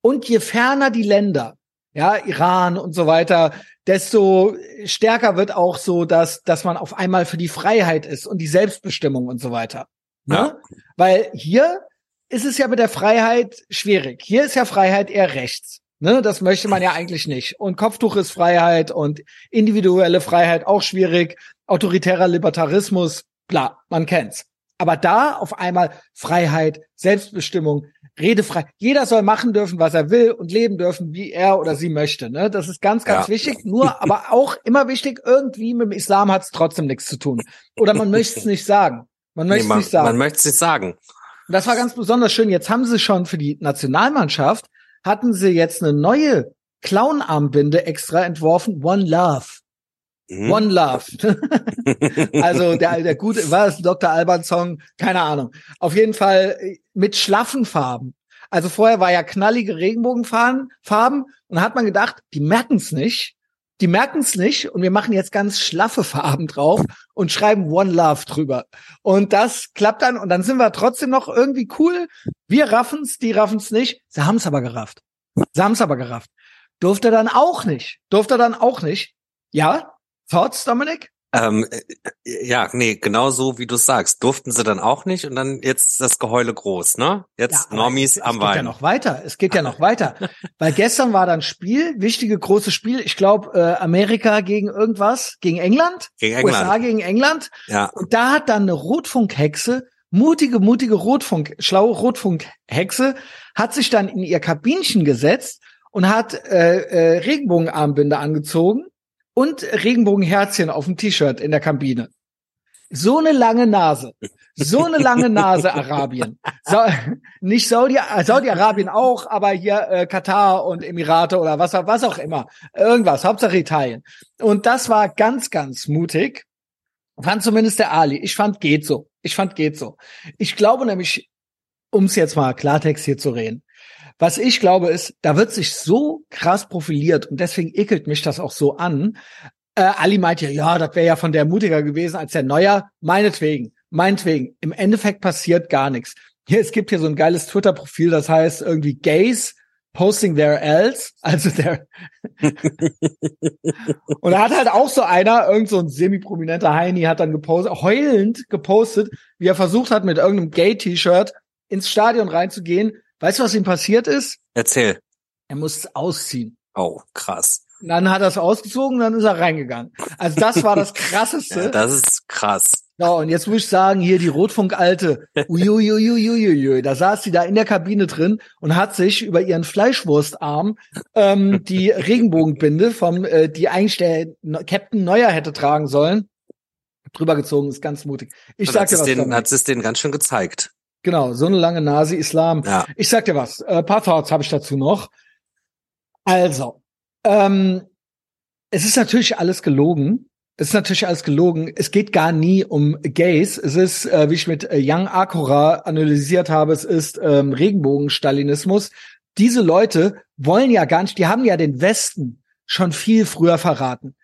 Und je ferner die Länder, ja, Iran und so weiter, desto stärker wird auch so, dass, dass man auf einmal für die Freiheit ist und die Selbstbestimmung und so weiter. Ne? Ja. Weil hier ist es ja mit der Freiheit schwierig. Hier ist ja Freiheit eher rechts. Ne, das möchte man ja eigentlich nicht. Und Kopftuch ist Freiheit und individuelle Freiheit auch schwierig. Autoritärer Libertarismus, bla, man kennt's. Aber da auf einmal Freiheit, Selbstbestimmung, redefrei. Jeder soll machen dürfen, was er will und leben dürfen, wie er oder sie möchte. Ne? Das ist ganz, ganz ja. wichtig. Nur, aber auch immer wichtig, irgendwie mit dem Islam hat es trotzdem nichts zu tun. Oder man möchte es nicht sagen. Man möchte nee, es nicht sagen. Man möchte es nicht sagen. Das war ganz besonders schön. Jetzt haben sie schon für die Nationalmannschaft, hatten sie jetzt eine neue Clown-Armbinde extra entworfen. One Love. Mhm. One Love. also der, der gute, war es Dr. Alban Song? Keine Ahnung. Auf jeden Fall äh, mit schlaffen Farben. Also vorher war ja knallige Regenbogenfarben Farben, und hat man gedacht, die merken es nicht. Die merken es nicht und wir machen jetzt ganz schlaffe Farben drauf und schreiben One Love drüber. Und das klappt dann und dann sind wir trotzdem noch irgendwie cool. Wir raffen's, die raffen's nicht. Sie haben's aber gerafft. Sie haben's aber gerafft. Durfte dann auch nicht. Durfte dann auch nicht. Ja, Thoughts, Dominik? Ähm, äh, ja, nee, genau so wie du sagst. Durften sie dann auch nicht und dann jetzt das Geheule groß, ne? Jetzt ja, Normis es, am es Wein. Es geht ja noch weiter. Es geht ja noch weiter. Weil gestern war dann Spiel, wichtige große Spiel. Ich glaube, äh, Amerika gegen irgendwas, gegen England. Gegen England. USA gegen England. Ja. Und da hat dann eine Rotfunkhexe, mutige, mutige Rotfunk, schlaue Rotfunkhexe, hat sich dann in ihr Kabinchen gesetzt und hat äh, äh, Regenbogenarmbinde angezogen und Regenbogenherzchen auf dem T-Shirt in der Kabine. So eine lange Nase. So eine lange Nase Arabien. So, nicht Saudi, Saudi-Arabien auch, aber hier äh, Katar und Emirate oder was, was auch immer. Irgendwas, Hauptsache Italien. Und das war ganz, ganz mutig. Fand zumindest der Ali. Ich fand geht so. Ich fand geht so. Ich glaube nämlich, um es jetzt mal Klartext hier zu reden, was ich glaube ist, da wird sich so krass profiliert und deswegen ekelt mich das auch so an. Äh, Ali meint ja, ja, das wäre ja von der mutiger gewesen als der Neuer. Meinetwegen, meinetwegen. Im Endeffekt passiert gar nichts. Hier, es gibt hier so ein geiles Twitter-Profil, das heißt irgendwie Gays posting their else, also der und da hat halt auch so einer, irgend so ein semi-prominenter Heini hat dann gepostet, heulend gepostet, wie er versucht hat, mit irgendeinem Gay-T-Shirt ins Stadion reinzugehen Weißt du, was ihm passiert ist? Erzähl. Er muss ausziehen. Oh, krass. Dann hat er es ausgezogen, dann ist er reingegangen. Also das war das Krasseste. ja, das ist krass. Ja, und jetzt muss ich sagen, hier die Rotfunkalte, uiuiuiuiui, da saß sie da in der Kabine drin und hat sich über ihren Fleischwurstarm ähm, die Regenbogenbinde vom, äh, die eigentlich der Captain Neuer hätte tragen sollen, drüber gezogen, ist ganz mutig. Ich sag dir was. Den, hat es den ganz schön gezeigt. Genau, so eine lange Nase Islam. Ja. Ich sag dir was, äh, paar Thoughts habe ich dazu noch. Also, ähm, es ist natürlich alles gelogen. Es ist natürlich alles gelogen. Es geht gar nie um Gays. Es ist, äh, wie ich mit äh, Young Akura analysiert habe, es ist ähm, Regenbogen-Stalinismus. Diese Leute wollen ja gar nicht, die haben ja den Westen schon viel früher verraten.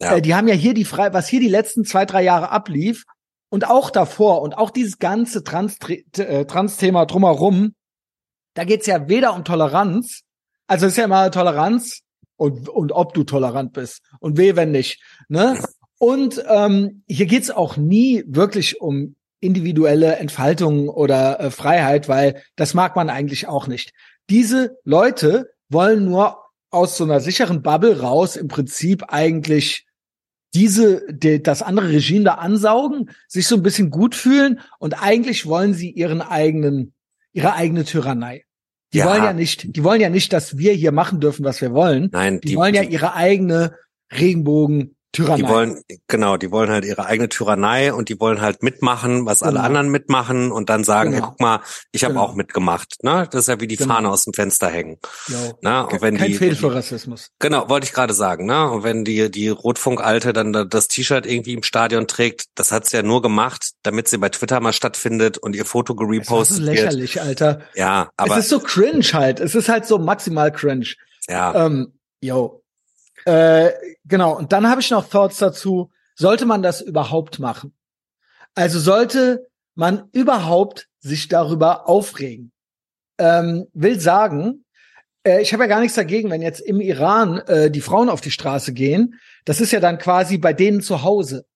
Ja. Äh, die haben ja hier die frei, was hier die letzten zwei, drei Jahre ablief, und auch davor und auch dieses ganze äh, Trans-Thema drumherum, da geht's ja weder um Toleranz, also ist ja immer Toleranz und, und ob du tolerant bist und weh, wenn nicht. Ne? Und ähm, hier geht's auch nie wirklich um individuelle Entfaltung oder äh, Freiheit, weil das mag man eigentlich auch nicht. Diese Leute wollen nur aus so einer sicheren Bubble raus im Prinzip eigentlich diese, die, das andere Regime da ansaugen, sich so ein bisschen gut fühlen und eigentlich wollen sie ihren eigenen, ihre eigene Tyrannei. Die ja. wollen ja nicht, die wollen ja nicht, dass wir hier machen dürfen, was wir wollen. Nein, die, die wollen ja ihre eigene Regenbogen Tyrannei. Die wollen, genau, die wollen halt ihre eigene Tyrannei und die wollen halt mitmachen, was genau. alle anderen mitmachen und dann sagen, genau. hey, guck mal, ich habe genau. auch mitgemacht. Ne? Das ist ja wie die genau. Fahne aus dem Fenster hängen. Jo. Ne? Und wenn Kein die, Fehl für Rassismus. Genau, wollte ich gerade sagen. Ne? Und wenn die, die Rotfunkalte dann das T-Shirt irgendwie im Stadion trägt, das hat sie ja nur gemacht, damit sie bei Twitter mal stattfindet und ihr Foto gerepostet wird. Das ist lächerlich, wird. Alter. Ja, aber. Es ist so cringe halt. Es ist halt so maximal cringe. Ja. Ähm, yo, Äh, genau, und dann habe ich noch Thoughts dazu, sollte man das überhaupt machen? Also sollte man überhaupt sich darüber aufregen? Ähm, will sagen, äh, ich habe ja gar nichts dagegen, wenn jetzt im Iran äh, die Frauen auf die Straße gehen. Das ist ja dann quasi bei denen zu Hause.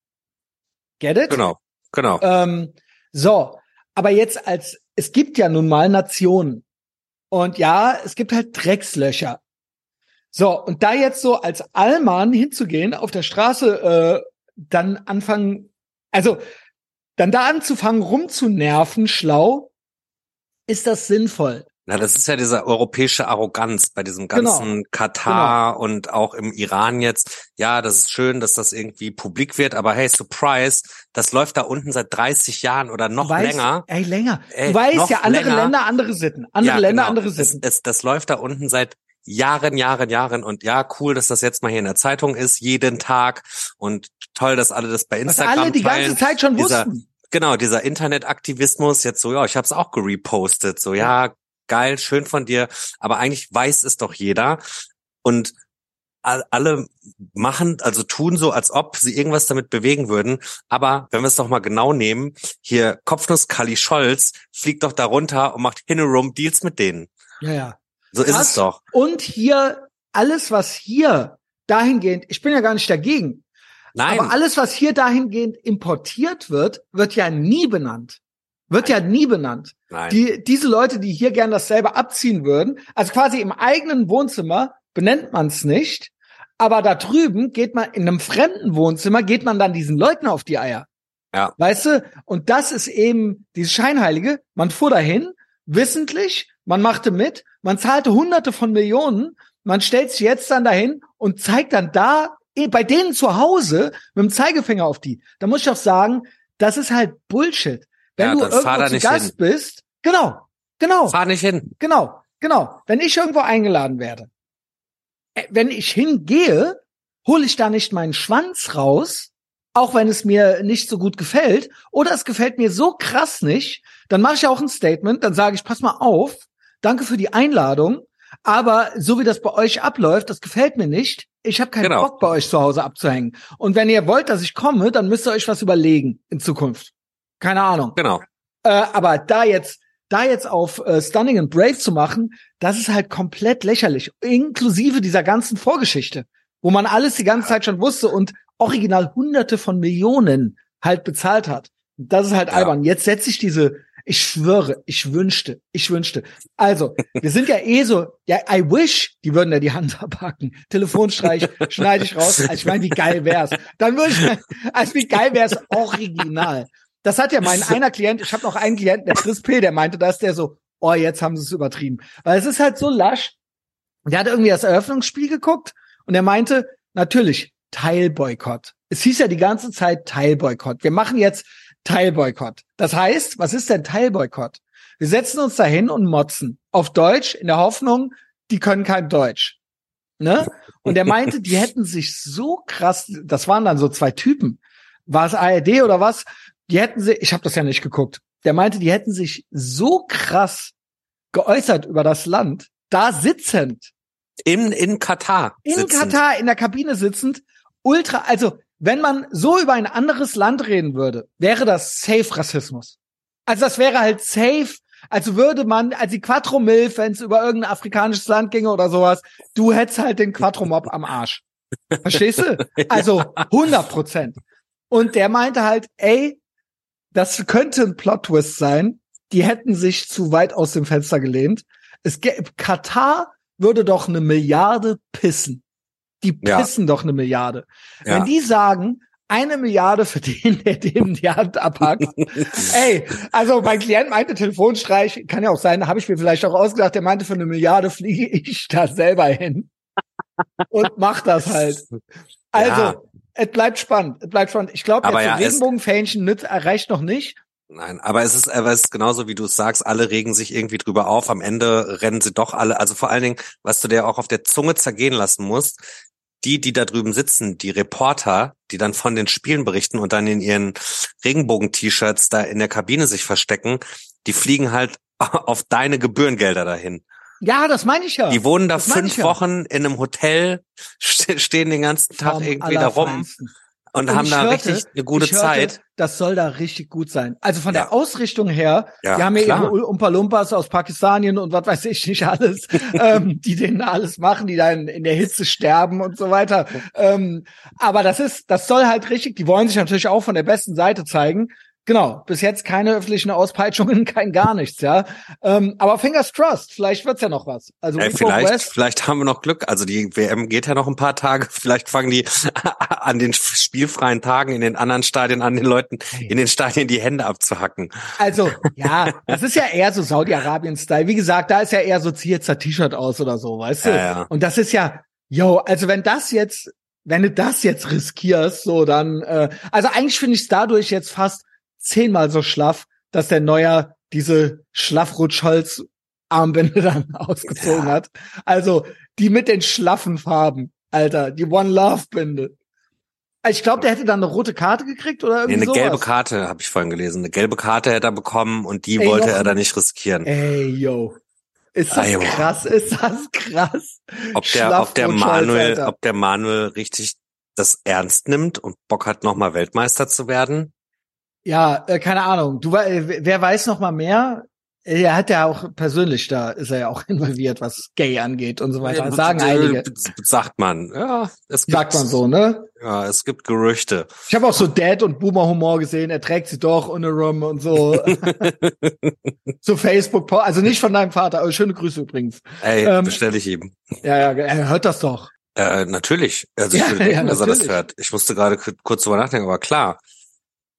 Get it? Genau, genau. Ähm, so, aber jetzt als, es gibt ja nun mal Nationen. Und ja, es gibt halt Dreckslöcher. So, und da jetzt so als Allmann hinzugehen, auf der Straße äh, dann anfangen, also dann da anzufangen rumzunerven, schlau, ist das sinnvoll. Na, das ist ja diese europäische Arroganz bei diesem genau. ganzen genau. Katar genau. und auch im Iran jetzt. Ja, das ist schön, dass das irgendwie publik wird, aber hey, Surprise, das läuft da unten seit 30 Jahren oder noch weißt, länger. Ey, länger. Ey, du weißt ja, andere länger. Länder, andere Sitten. Andere ja, Länder, genau. andere Sitten. Es, es, das läuft da unten seit Jahren, Jahren, Jahren und ja, cool, dass das jetzt mal hier in der Zeitung ist, jeden Tag und toll, dass alle das bei Instagram Was alle die teilen. ganze Zeit schon dieser, wussten. Genau, dieser Internetaktivismus jetzt so, ja, ich habe es auch gerepostet, so ja, geil, schön von dir, aber eigentlich weiß es doch jeder und alle machen, also tun so, als ob sie irgendwas damit bewegen würden. Aber wenn wir es doch mal genau nehmen, hier Kopfnuss Kali Scholz fliegt doch darunter und macht Hinnerum Deals mit denen. Ja, ja. So ist es doch. Und hier alles, was hier dahingehend, ich bin ja gar nicht dagegen. Nein. Aber alles, was hier dahingehend importiert wird, wird ja nie benannt. Wird Nein. ja nie benannt. Nein. Die, diese Leute, die hier gern dasselbe abziehen würden, also quasi im eigenen Wohnzimmer benennt man es nicht, aber da drüben geht man in einem fremden Wohnzimmer, geht man dann diesen Leuten auf die Eier. Ja. Weißt du? Und das ist eben dieses Scheinheilige. Man fuhr dahin, wissentlich, man machte mit, man zahlte hunderte von Millionen, man stellt sich jetzt dann dahin und zeigt dann da eh, bei denen zu Hause mit dem Zeigefinger auf die. Da muss ich auch sagen, das ist halt Bullshit. Wenn ja, du irgendwo zu Gast hin. bist, genau, genau. Fahr nicht hin. Genau, genau. Wenn ich irgendwo eingeladen werde, äh, wenn ich hingehe, hole ich da nicht meinen Schwanz raus, auch wenn es mir nicht so gut gefällt, oder es gefällt mir so krass nicht, dann mache ich auch ein Statement, dann sage ich, pass mal auf, danke für die Einladung, aber so wie das bei euch abläuft, das gefällt mir nicht. Ich habe keinen genau. Bock bei euch zu Hause abzuhängen. Und wenn ihr wollt, dass ich komme, dann müsst ihr euch was überlegen in Zukunft. Keine Ahnung. Genau. Äh, aber da jetzt, da jetzt auf äh, Stunning and Brave zu machen, das ist halt komplett lächerlich. Inklusive dieser ganzen Vorgeschichte, wo man alles die ganze Zeit schon wusste und original hunderte von Millionen halt bezahlt hat. Das ist halt ja. albern. Jetzt setze ich diese ich schwöre, ich wünschte, ich wünschte. Also, wir sind ja eh so, ja, I wish, die würden ja die Hand abhacken. Telefonstreich schneide ich raus. Also ich meine, wie geil wär's? Dann würde ich, also wie geil wär's original. Das hat ja mein einer Klient, ich habe noch einen Klienten, der Chris P., der meinte das, der so, oh, jetzt haben sie es übertrieben. Weil es ist halt so lasch. Der hat irgendwie das Eröffnungsspiel geguckt und er meinte, natürlich, Teilboykott. Es hieß ja die ganze Zeit Teilboykott. Wir machen jetzt Teilboykott. Das heißt, was ist denn Teilboykott? Wir setzen uns dahin und motzen. Auf Deutsch, in der Hoffnung, die können kein Deutsch. Ne? Und er meinte, die hätten sich so krass, das waren dann so zwei Typen. War es ARD oder was? Die hätten sie, ich habe das ja nicht geguckt. Der meinte, die hätten sich so krass geäußert über das Land, da sitzend. In, in Katar. In sitzend. Katar, in der Kabine sitzend. Ultra, also wenn man so über ein anderes Land reden würde, wäre das safe Rassismus. Also das wäre halt safe, also würde man, als die Quattro Milf, wenn es über irgendein afrikanisches Land ginge oder sowas, du hättest halt den Quattro Mob am Arsch. Verstehst du? Also 100 Prozent. Und der meinte halt, ey, das könnte ein Plot-Twist sein. Die hätten sich zu weit aus dem Fenster gelehnt. Es gäbe, Katar würde doch eine Milliarde pissen. Die pissen ja. doch eine Milliarde. Ja. Wenn die sagen, eine Milliarde für den, der dem die Hand abhackt. Ey, also mein Klient meinte Telefonstreich, kann ja auch sein, habe ich mir vielleicht auch ausgedacht, der meinte, für eine Milliarde fliege ich da selber hin und mach das halt. Also, ja. es bleibt spannend, es bleibt spannend. Ich glaube, ja, Regenbogenfähnchen nützt, erreicht noch nicht. Nein, aber es ist, aber es ist genauso wie du es sagst, alle regen sich irgendwie drüber auf. Am Ende rennen sie doch alle. Also vor allen Dingen, was du dir auch auf der Zunge zergehen lassen musst, die, die da drüben sitzen, die Reporter, die dann von den Spielen berichten und dann in ihren Regenbogen-T-Shirts da in der Kabine sich verstecken, die fliegen halt auf deine Gebührengelder dahin. Ja, das meine ich ja. Die wohnen da fünf Wochen in einem Hotel, stehen den ganzen Tag Vom irgendwie da rum und, und haben da hörte, richtig eine gute hörte, Zeit. Das soll da richtig gut sein. Also von ja. der Ausrichtung her, ja, die haben ja klar. ihre Umpa Lumpas aus Pakistanien und was weiß ich nicht alles, ähm, die denen alles machen, die dann in der Hitze sterben und so weiter. Ähm, aber das ist, das soll halt richtig, die wollen sich natürlich auch von der besten Seite zeigen. Genau, bis jetzt keine öffentlichen Auspeitschungen, kein gar nichts, ja. Ähm, aber fingers crossed, vielleicht wird's ja noch was. Also Ey, vielleicht, vielleicht haben wir noch Glück. Also die WM geht ja noch ein paar Tage. Vielleicht fangen die an den spielfreien Tagen in den anderen Stadien an, den Leuten in den Stadien die Hände abzuhacken. Also ja, das ist ja eher so Saudi-Arabien-Style. Wie gesagt, da ist ja eher so zieh jetzt das T-Shirt aus oder so, weißt du? Ja, ja. Und das ist ja, yo, also wenn das jetzt wenn du das jetzt riskierst, so dann, äh, also eigentlich finde ich es dadurch jetzt fast zehnmal so schlaff, dass der Neuer diese Schlaffrutschholz Armbinde dann ausgezogen ja. hat. Also die mit den schlaffen Farben, Alter, die One Love Binde. Ich glaube, der hätte dann eine rote Karte gekriegt oder irgendwie nee, eine sowas. gelbe Karte habe ich vorhin gelesen. Eine gelbe Karte hätte er bekommen und die ey, wollte er da nicht riskieren. Ey, yo. Ist das Ey, krass? Ist das krass? Ob der, ob der Manuel, Alter. ob der Manuel richtig das ernst nimmt und Bock hat, nochmal Weltmeister zu werden? Ja, äh, keine Ahnung. Du, äh, wer weiß noch mal mehr? Er hat ja auch persönlich, da ist er ja auch involviert, was Gay angeht und so weiter. Das sagen einige. Sagt man, ja. Es gibt, Sagt man so, ne? Ja, es gibt Gerüchte. Ich habe auch so Dad- und Boomer-Humor gesehen. Er trägt sie doch a room und so. so Facebook, also nicht von deinem Vater, aber schöne Grüße übrigens. Ey, ähm, bestelle ich ihm. Ja, ja, er hört das doch. Äh, natürlich. Also ich ja, würde denken, ja, dass er das hört. Ich musste gerade kurz drüber nachdenken, aber klar.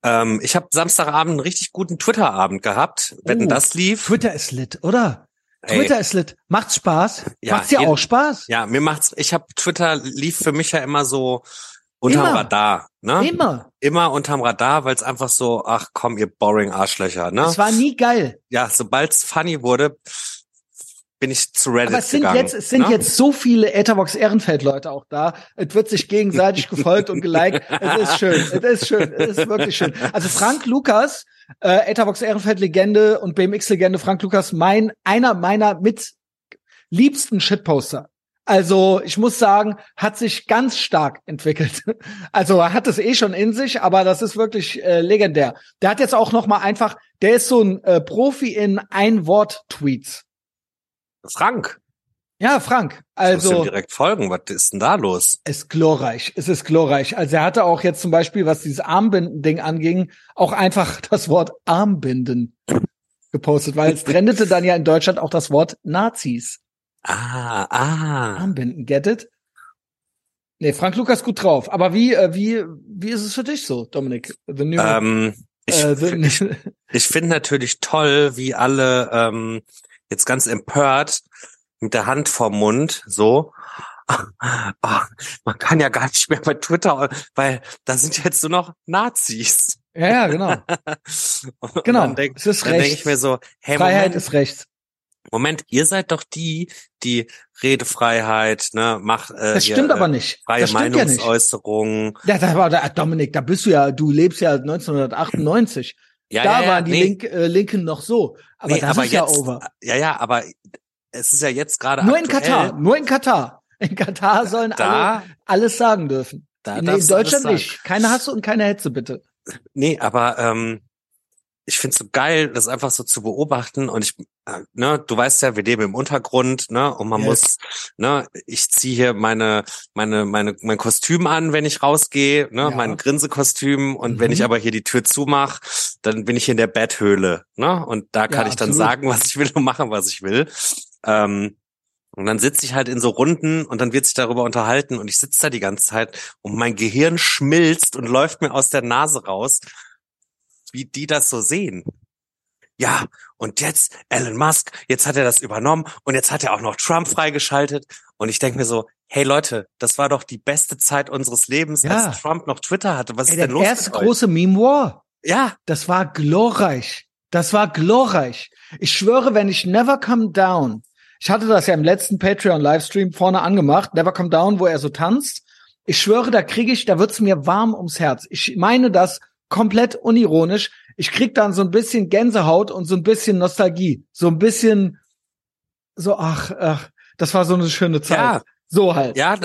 Ähm, ich habe Samstagabend einen richtig guten Twitter-Abend gehabt. Wenn oh, das lief. Twitter ist lit, oder? Ey. Twitter ist lit. Macht's Spaß? Ja, macht's dir auch Spaß? Ja, mir macht's. Ich habe Twitter lief für mich ja immer so unterm immer. Radar, ne? Immer. Immer unterm Radar, weil es einfach so, ach komm, ihr boring Arschlöcher, ne? Es war nie geil. Ja, sobald's funny wurde, bin ich zu Reddit Aber es sind gegangen, jetzt, es sind ne? jetzt so viele Etherbox Ehrenfeld Leute auch da. Es wird sich gegenseitig gefolgt und geliked. Es ist schön. Es ist schön. Es ist wirklich schön. Also Frank Lukas, äh, Etherbox Ehrenfeld Legende und BMX Legende Frank Lukas, mein, einer meiner mit liebsten Shitposter. Also ich muss sagen, hat sich ganz stark entwickelt. Also er hat es eh schon in sich, aber das ist wirklich äh, legendär. Der hat jetzt auch noch mal einfach, der ist so ein äh, Profi in Ein-Wort-Tweets. Frank. Ja, Frank. Also ich muss ihm direkt folgen. Was ist denn da los? Es ist glorreich. Es ist glorreich. Also er hatte auch jetzt zum Beispiel, was dieses Armbinden-Ding anging, auch einfach das Wort Armbinden gepostet, weil es trendete dann ja in Deutschland auch das Wort Nazis. Ah, ah. Armbinden, get it? Nee, Frank Lukas gut drauf. Aber wie, äh, wie, wie ist es für dich so, Dominik? Ähm, ich, äh, ich, ich finde natürlich toll, wie alle ähm, jetzt ganz empört mit der Hand vorm Mund, so. Oh, man kann ja gar nicht mehr bei Twitter, weil da sind jetzt nur noch Nazis. Ja, ja, genau. genau. Dann denk, es ist dann denke ich mir so, hey, Freiheit Moment, ist Recht. Moment, ihr seid doch die, die Redefreiheit, ne, macht äh, Das stimmt hier, aber nicht. Freie das Meinungsäußerung. Ja, da war da, Dominik, da bist du ja, du lebst ja 1998. Ja, da ja, waren die nee. Link, äh, Linken noch so. Aber nee, das aber ist jetzt, ja over. Ja, ja, aber es ist ja jetzt gerade Nur aktuell. in Katar, nur in Katar. In Katar sollen da, alle alles sagen dürfen. Da nee, in Deutschland nicht. Keine Hasse und keine Hetze, bitte. Nee, aber ähm, ich find's so geil, das einfach so zu beobachten und ich, äh, ne, du weißt ja, wir leben im Untergrund, ne, und man yes. muss, ne, ich ziehe hier meine, meine, meine, mein Kostüm an, wenn ich rausgehe, ne, ja. mein Grinsekostüm und mhm. wenn ich mhm. aber hier die Tür zumach, dann bin ich in der Betthöhle, ne, und da kann ja, ich dann sagen, was ich will und machen, was ich will. Ähm, und dann sitze ich halt in so Runden und dann wird sich darüber unterhalten und ich sitze da die ganze Zeit und mein Gehirn schmilzt und läuft mir aus der Nase raus wie die das so sehen. Ja, und jetzt Elon Musk, jetzt hat er das übernommen und jetzt hat er auch noch Trump freigeschaltet. Und ich denke mir so, hey Leute, das war doch die beste Zeit unseres Lebens, ja. als Trump noch Twitter hatte. Was Ey, ist denn los? Der erste große Meme War. Ja. Das war glorreich. Das war glorreich. Ich schwöre, wenn ich Never Come Down, ich hatte das ja im letzten Patreon-Livestream vorne angemacht, Never Come Down, wo er so tanzt. Ich schwöre, da kriege ich, da wird's mir warm ums Herz. Ich meine das komplett unironisch. Ich krieg dann so ein bisschen Gänsehaut und so ein bisschen Nostalgie. So ein bisschen, so, ach, ach, das war so eine schöne Zeit. Ja, so halt. Ja,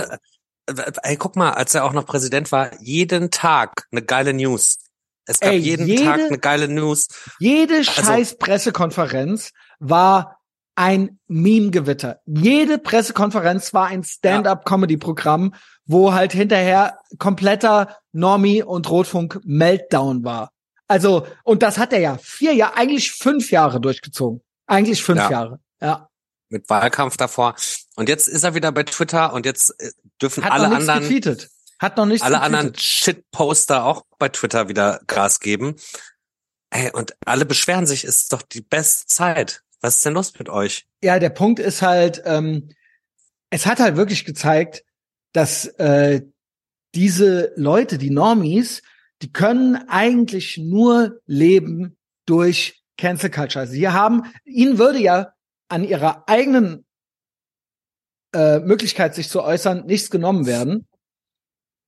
ey, guck mal, als er auch noch Präsident war, jeden Tag eine geile News. Es gab ey, jeden jede, Tag eine geile News. Jede also, scheiß Pressekonferenz war ein Meme-Gewitter. Jede Pressekonferenz war ein Stand-up-Comedy-Programm, wo halt hinterher kompletter Normie und Rotfunk Meltdown war. Also, und das hat er ja vier Jahre, eigentlich fünf Jahre durchgezogen. Eigentlich fünf ja. Jahre. Ja. Mit Wahlkampf davor. Und jetzt ist er wieder bei Twitter und jetzt äh, dürfen hat alle anderen. Getweetet. Hat noch nichts Alle getweetet. anderen Shitposter auch bei Twitter wieder Gras geben. Ey, und alle beschweren sich, ist doch die beste Zeit. Was ist denn los mit euch? Ja, der Punkt ist halt, ähm, es hat halt wirklich gezeigt, dass äh, diese Leute, die Normies, die können eigentlich nur leben durch Cancel Culture. Sie haben, ihnen würde ja an ihrer eigenen äh, Möglichkeit, sich zu äußern, nichts genommen werden.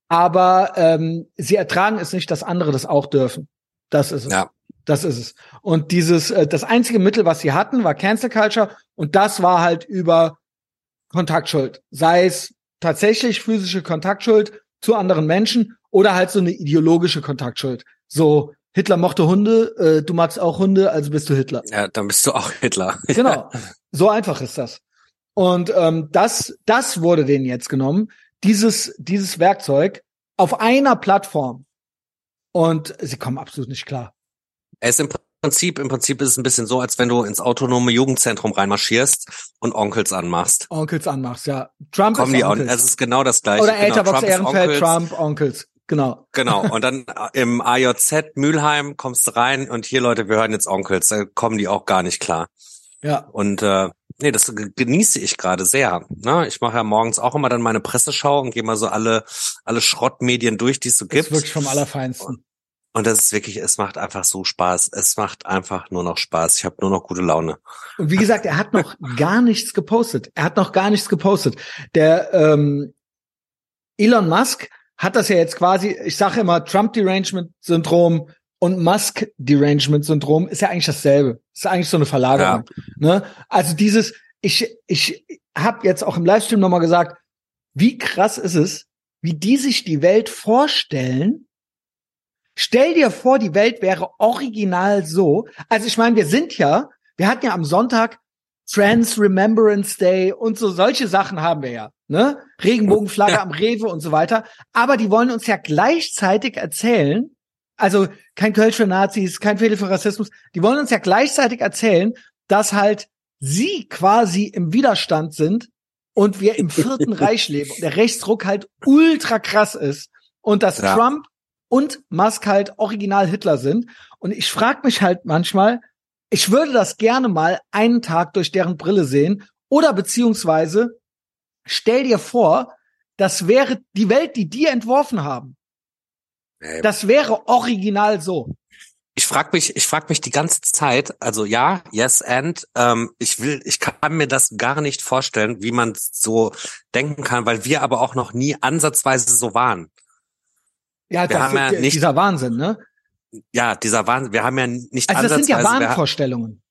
Aber ähm, sie ertragen es nicht, dass andere das auch dürfen. Das ist es. Ja. Das ist es. Und dieses, äh, das einzige Mittel, was sie hatten, war Cancel Culture und das war halt über Kontaktschuld. Sei es tatsächlich physische Kontaktschuld zu anderen Menschen oder halt so eine ideologische Kontaktschuld. So, Hitler mochte Hunde, äh, du magst auch Hunde, also bist du Hitler. Ja, dann bist du auch Hitler. genau. So einfach ist das. Und ähm, das, das wurde denen jetzt genommen, dieses, dieses Werkzeug auf einer Plattform. Und sie kommen absolut nicht klar. Er ist im Prinzip, im Prinzip ist es ein bisschen so, als wenn du ins autonome Jugendzentrum reinmarschierst und Onkels anmachst. Onkels anmachst, ja. Trump Kommen ist die Onkels. Es ist genau das gleiche. Oder genau, Etherbox Ehrenfeld, Trump, Onkels. Genau. Genau. Und dann äh, im AJZ Mülheim kommst du rein und hier Leute, wir hören jetzt Onkels. Da kommen die auch gar nicht klar. Ja. Und äh, nee, das genieße ich gerade sehr. Ne? Ich mache ja morgens auch immer dann meine Presseschau und gehe mal so alle alle Schrottmedien durch, die es so gibt. Das ist wirklich vom Allerfeinsten. Und das ist wirklich, es macht einfach so Spaß. Es macht einfach nur noch Spaß. Ich habe nur noch gute Laune. Und wie gesagt, er hat noch gar nichts gepostet. Er hat noch gar nichts gepostet. Der ähm, Elon Musk hat das ja jetzt quasi, ich sage immer, Trump-Derangement-Syndrom und Musk-Derangement-Syndrom ist ja eigentlich dasselbe. Ist eigentlich so eine Verlagerung. Ja. Ne? Also dieses, ich, ich habe jetzt auch im Livestream nochmal gesagt, wie krass ist es, wie die sich die Welt vorstellen, Stell dir vor, die Welt wäre original so. Also ich meine, wir sind ja, wir hatten ja am Sonntag Trans Remembrance Day und so solche Sachen haben wir ja, ne? Regenbogenflagge ja. am Rewe und so weiter. Aber die wollen uns ja gleichzeitig erzählen, also kein Kölsch für Nazis, kein Fehler für Rassismus, die wollen uns ja gleichzeitig erzählen, dass halt sie quasi im Widerstand sind und wir im vierten Reich leben und der Rechtsruck halt ultra krass ist und dass ja. Trump und Musk halt original Hitler sind. Und ich frage mich halt manchmal, ich würde das gerne mal einen Tag durch deren Brille sehen oder beziehungsweise stell dir vor, das wäre die Welt, die die entworfen haben. Ähm. Das wäre original so. Ich frage mich, ich frage mich die ganze Zeit, also ja, yes and, ähm, ich will, ich kann mir das gar nicht vorstellen, wie man so denken kann, weil wir aber auch noch nie ansatzweise so waren. Ja, wir das haben ja nicht, dieser Wahnsinn, ne? Ja, dieser Wahnsinn. Wir haben ja nicht Also das sind ja Wahnvorstellungen.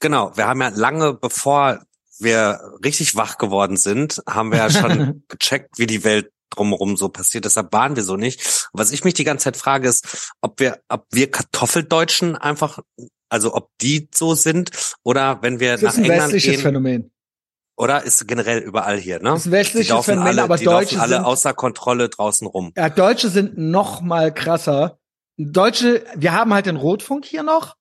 genau, wir haben ja lange bevor wir richtig wach geworden sind, haben wir ja schon gecheckt, wie die Welt drumherum so passiert. Deshalb waren wir so nicht. Was ich mich die ganze Zeit frage, ist, ob wir, ob wir Kartoffeldeutschen einfach, also ob die so sind oder wenn wir das nach ist ein England westliches gehen. Phänomen. Oder ist generell überall hier, ne? Das ist ein westliches Phänomen, alle, aber Deutsche alle sind, außer Kontrolle draußen rum. Ja, Deutsche sind noch mal krasser. Deutsche, wir haben halt den Rotfunk hier noch.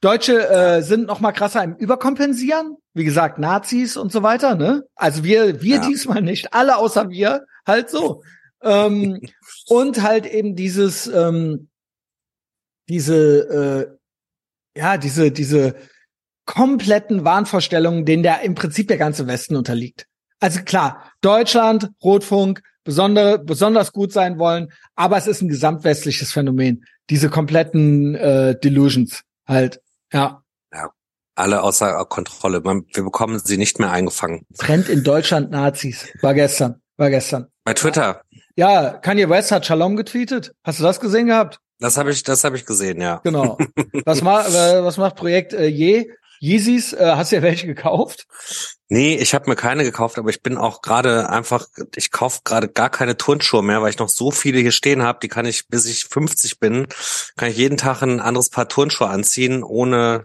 Deutsche äh, sind noch mal krasser im Überkompensieren. Wie gesagt, Nazis und so weiter, ne? Also wir, wir ja. diesmal nicht, alle außer wir, halt so. ähm, und halt eben dieses, ähm, diese, äh, ja, diese, diese kompletten Wahnvorstellungen, denen der im Prinzip der ganze Westen unterliegt. Also klar, Deutschland, Rotfunk, besondere, besonders gut sein wollen, aber es ist ein gesamtwestliches Phänomen. Diese kompletten äh, Delusions halt, ja. Ja, alle außer Kontrolle. Man, wir bekommen sie nicht mehr eingefangen. Trend in Deutschland Nazis. War gestern, war gestern. Bei Twitter. Ja, Kanye West hat Shalom getweetet. Hast du das gesehen gehabt? Das habe ich, das habe ich gesehen, ja. Genau. Was macht, äh, was macht Projekt äh, Je? Yeezys, äh, hast du ja welche gekauft? Nee, ich habe mir keine gekauft, aber ich bin auch gerade einfach, ich kaufe gerade gar keine Turnschuhe mehr, weil ich noch so viele hier stehen habe, die kann ich, bis ich 50 bin, kann ich jeden Tag ein anderes Paar Turnschuhe anziehen, ohne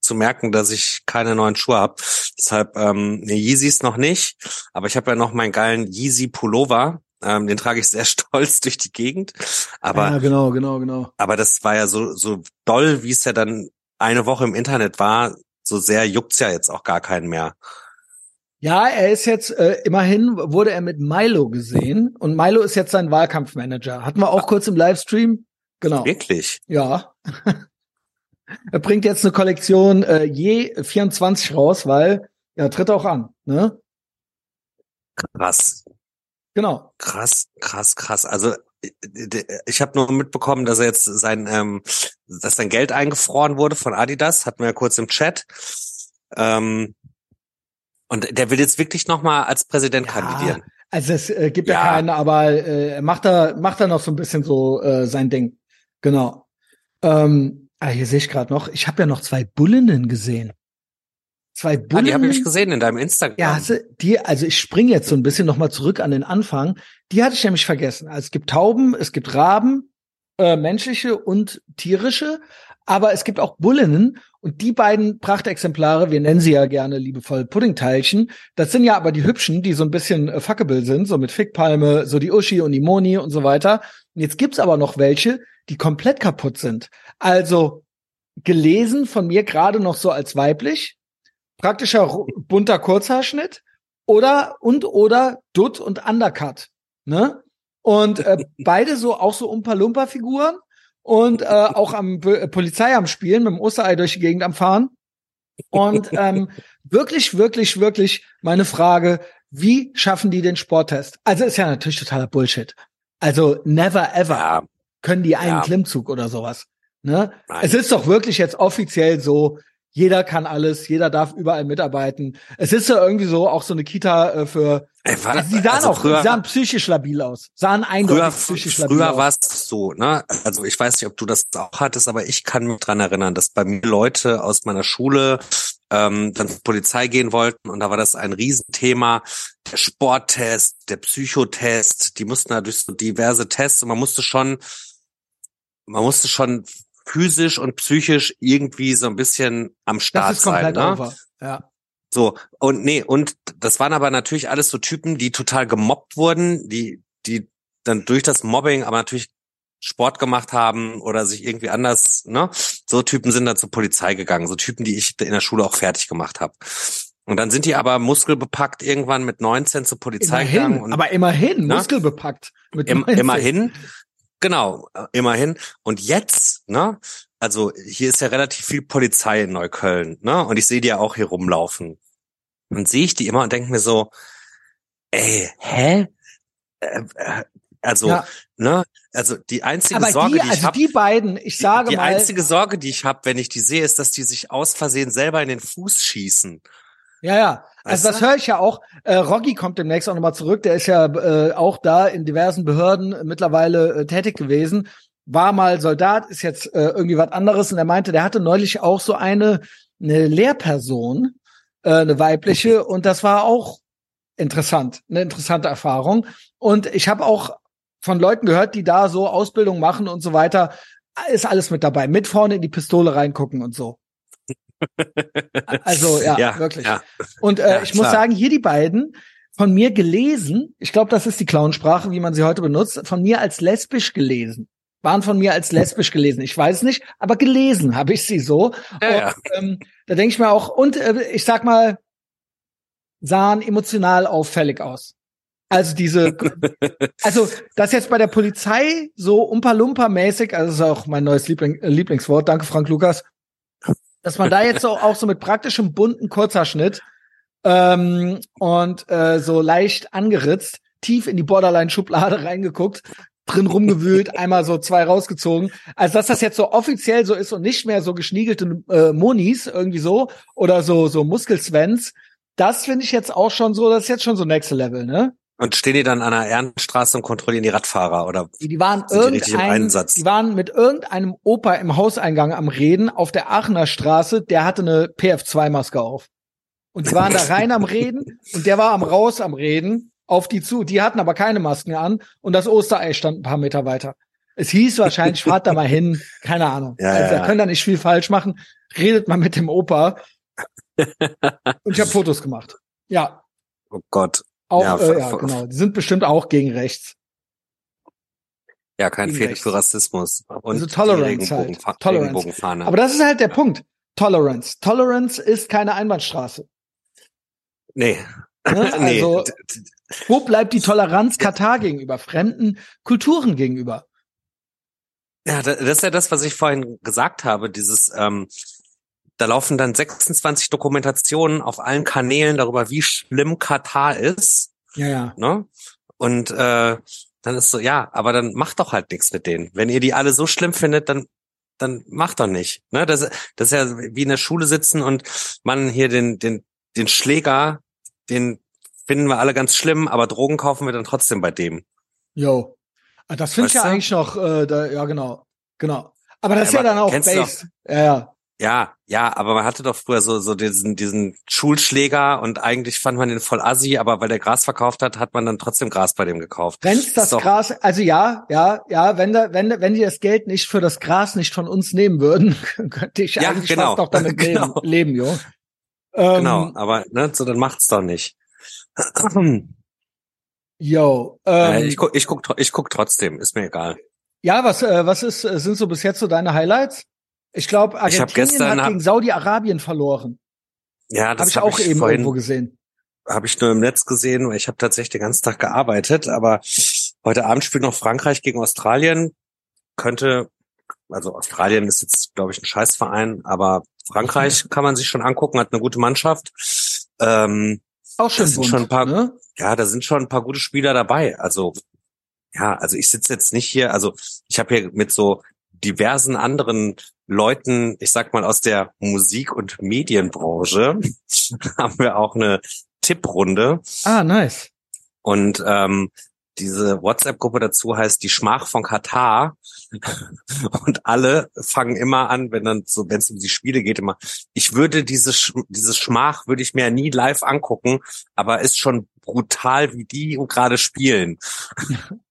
zu merken, dass ich keine neuen Schuhe habe. Deshalb ähm, nee, Yeezys noch nicht, aber ich habe ja noch meinen geilen Yeezy Pullover. Ähm, den trage ich sehr stolz durch die Gegend. Aber ja, genau, genau, genau. Aber das war ja so so doll, wie es ja dann eine Woche im Internet war. So sehr juckt's ja jetzt auch gar keinen mehr. Ja, er ist jetzt, äh, immerhin wurde er mit Milo gesehen und Milo ist jetzt sein Wahlkampfmanager. Hatten wir auch ah. kurz im Livestream. Genau. Wirklich? Ja. er bringt jetzt eine Kollektion äh, je 24 raus, weil er tritt auch an. Ne? Krass. Genau. Krass, krass, krass. Also ich habe nur mitbekommen, dass er jetzt sein, ähm, dass sein Geld eingefroren wurde von Adidas, hatten wir ja kurz im Chat. Ähm, und der will jetzt wirklich noch mal als Präsident ja, kandidieren. Also es äh, gibt ja, ja keinen, aber äh, er macht da macht da noch so ein bisschen so äh, sein Ding. Genau. Ähm, ah, hier sehe ich gerade noch. Ich habe ja noch zwei Bullinnen gesehen. Zwei Bullen. Ah, die habe ich gesehen in deinem Instagram. Ja, also, die, also ich springe jetzt so ein bisschen noch mal zurück an den Anfang. Die hatte ich nämlich vergessen. Also es gibt Tauben, es gibt Raben, äh, menschliche und tierische, aber es gibt auch Bullinnen und die beiden Prachtexemplare, wir nennen sie ja gerne liebevoll Puddingteilchen, das sind ja aber die hübschen, die so ein bisschen äh, fuckable sind, so mit Fickpalme, so die Uschi und die Moni und so weiter. Und jetzt gibt's aber noch welche, die komplett kaputt sind. Also gelesen von mir gerade noch so als weiblich, praktischer bunter Kurzhaarschnitt oder und oder Dutt und Undercut, ne? Und äh, beide so auch so Umpa-Lumpa-Figuren und äh, auch am P Polizei am Spielen, mit dem Osterei durch die Gegend am Fahren. Und ähm, wirklich, wirklich, wirklich meine Frage, wie schaffen die den Sporttest? Also ist ja natürlich totaler Bullshit. Also never ever ja. können die einen ja. Klimmzug oder sowas. Ne? Es ist doch wirklich jetzt offiziell so, jeder kann alles, jeder darf überall mitarbeiten. Es ist ja irgendwie so auch so eine Kita äh, für. Ey, war, also, die sahen also auch, früher, sahen psychisch labil aus, sahen eindeutig früher, psychisch labil. Früher war es so, ne? Also ich weiß nicht, ob du das auch hattest, aber ich kann mich dran erinnern, dass bei mir Leute aus meiner Schule ähm, dann zur Polizei gehen wollten und da war das ein Riesenthema. Der Sporttest, der Psychotest, die mussten da durch so diverse Tests und man musste schon, man musste schon physisch und psychisch irgendwie so ein bisschen am Start sein. Ne? Over. Ja. So, und nee, und das waren aber natürlich alles so Typen, die total gemobbt wurden, die, die dann durch das Mobbing aber natürlich Sport gemacht haben oder sich irgendwie anders, ne? So Typen sind dann zur Polizei gegangen, so Typen, die ich in der Schule auch fertig gemacht habe. Und dann sind die aber muskelbepackt irgendwann mit 19 zur Polizei immerhin, gegangen. Und, aber immerhin, ne? muskelbepackt. Mit Im, immerhin. Genau, immerhin. Und jetzt, ne, also hier ist ja relativ viel Polizei in Neukölln, ne? Und ich sehe die ja auch hier rumlaufen. Und sehe ich die immer und denke mir so, ey, hä? Äh, äh, also, ja. ne, also die einzige Aber Sorge, die, die ich also habe, die beiden, ich sage die, die mal, die einzige Sorge, die ich habe, wenn ich die sehe, ist, dass die sich aus Versehen selber in den Fuß schießen. Ja, ja. Also das höre ich ja auch. Äh, Rocky kommt demnächst auch nochmal zurück. Der ist ja äh, auch da in diversen Behörden mittlerweile äh, tätig gewesen. War mal Soldat, ist jetzt äh, irgendwie was anderes. Und er meinte, der hatte neulich auch so eine, eine Lehrperson, äh, eine weibliche. Und das war auch interessant, eine interessante Erfahrung. Und ich habe auch von Leuten gehört, die da so Ausbildung machen und so weiter. Ist alles mit dabei. Mit vorne in die Pistole reingucken und so. Also ja, ja wirklich. Ja. Und äh, ja, ich klar. muss sagen, hier die beiden von mir gelesen, ich glaube, das ist die Clownsprache, wie man sie heute benutzt, von mir als lesbisch gelesen. Waren von mir als lesbisch gelesen. Ich weiß nicht, aber gelesen habe ich sie so. Ja, und, ähm, da denke ich mir auch, und äh, ich sag mal, sahen emotional auffällig aus. Also diese, also das jetzt bei der Polizei so umpa-lumpa-mäßig, also ist auch mein neues Liebling, Lieblingswort, danke Frank Lukas, dass man da jetzt so auch so mit praktischem bunten Kurzhaarschnitt ähm, und äh, so leicht angeritzt, tief in die Borderline-Schublade reingeguckt, drin rumgewühlt, einmal so zwei rausgezogen. Also dass das jetzt so offiziell so ist und nicht mehr so geschniegelte äh, Monis irgendwie so oder so so Muskelsvens, das finde ich jetzt auch schon so, das ist jetzt schon so Next Level, ne? Und stehen die dann an der Ehrenstraße und kontrollieren die Radfahrer oder? Die waren irgendein, die, die waren mit irgendeinem Opa im Hauseingang am Reden auf der Aachener Straße, der hatte eine PF2-Maske auf. Und die waren da rein am Reden und der war am raus am Reden auf die zu. Die hatten aber keine Masken an und das Osterei stand ein paar Meter weiter. Es hieß wahrscheinlich, fahrt da mal hin, keine Ahnung. Ja, also, da können da nicht viel falsch machen. Redet mal mit dem Opa. und ich habe Fotos gemacht. Ja. Oh Gott. Auch, ja, äh, ja genau. Die sind bestimmt auch gegen rechts. Ja, kein Fehler für Rassismus. Und also Tolerance halt. Tolerance. Aber das ist halt der Punkt. Tolerance. Tolerance ist keine Einbahnstraße. Nee. Ne? Also, nee. wo bleibt die Toleranz Katar gegenüber, fremden Kulturen gegenüber? Ja, das ist ja das, was ich vorhin gesagt habe, dieses, ähm, da laufen dann 26 Dokumentationen auf allen Kanälen darüber, wie schlimm Katar ist. Ja, ja. Ne? Und äh, dann ist so, ja, aber dann macht doch halt nichts mit denen. Wenn ihr die alle so schlimm findet, dann dann macht doch nicht. Ne? Das, das ist ja wie in der Schule sitzen und man hier den den den Schläger, den finden wir alle ganz schlimm, aber Drogen kaufen wir dann trotzdem bei dem. Jo. Ah, das finde ich ja du? eigentlich noch, äh, da, ja genau, genau. Aber das ja, ist ja dann auch based. Ja, ja. Ja, ja, aber man hatte doch früher so, so diesen, diesen Schulschläger und eigentlich fand man den voll assi, aber weil der Gras verkauft hat, hat man dann trotzdem Gras bei dem gekauft. Wenn's das, das Gras, also ja, ja, ja, wenn da, wenn, wenn die das Geld nicht für das Gras nicht von uns nehmen würden, könnte ich ja, eigentlich genau. fast doch damit genau. leben, leben, jo. Ähm, genau, aber ne, so dann macht's doch nicht. Ähm, äh, ich guck, ich guck, ich guck trotzdem, ist mir egal. Ja, was, äh, was ist, äh, sind so bis jetzt so deine Highlights? Ich glaube, Argentinien ich gestern, hat gegen Saudi-Arabien verloren. Ja, das habe hab ich auch ich eben vorhin, irgendwo gesehen. Habe ich nur im Netz gesehen, weil ich habe tatsächlich den ganzen Tag gearbeitet. Aber heute Abend spielt noch Frankreich gegen Australien. Könnte, also Australien ist jetzt, glaube ich, ein Scheißverein, aber Frankreich kann man sich schon angucken, hat eine gute Mannschaft. Ähm, auch schon, bunt, schon ein paar, ne? ja, da sind schon ein paar gute Spieler dabei. Also ja, also ich sitze jetzt nicht hier, also ich habe hier mit so diversen anderen Leuten, ich sag mal aus der Musik- und Medienbranche, haben wir auch eine Tipprunde. Ah, nice. Und ähm, diese WhatsApp-Gruppe dazu heißt die Schmach von Katar. Und alle fangen immer an, wenn dann so, wenn es um die Spiele geht, immer, ich würde diese, diese Schmach würde ich mir ja nie live angucken, aber ist schon brutal, wie die gerade spielen.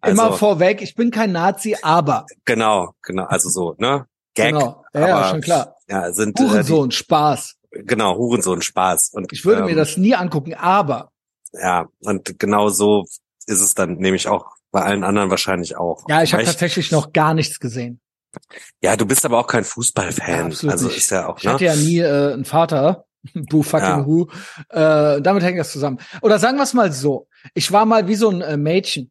Also, Immer vorweg, ich bin kein Nazi, aber. Genau, genau, also so, ne? Gag. Genau, ja, aber, ja schon klar. Ja, sind Hurensohn, äh, die, Spaß. Genau, Hurensohn, Spaß. Und ich würde ähm, mir das nie angucken, aber. Ja, und genau so ist es dann nämlich auch bei allen anderen wahrscheinlich auch. Ja, ich habe tatsächlich noch gar nichts gesehen. Ja, du bist aber auch kein Fußballfan. Ja, also nicht. ist ja auch. Ich ne? hatte ja nie äh, einen Vater. Boo fucking ja. who. Äh, damit hängt das zusammen. Oder sagen wir es mal so. Ich war mal wie so ein äh, Mädchen.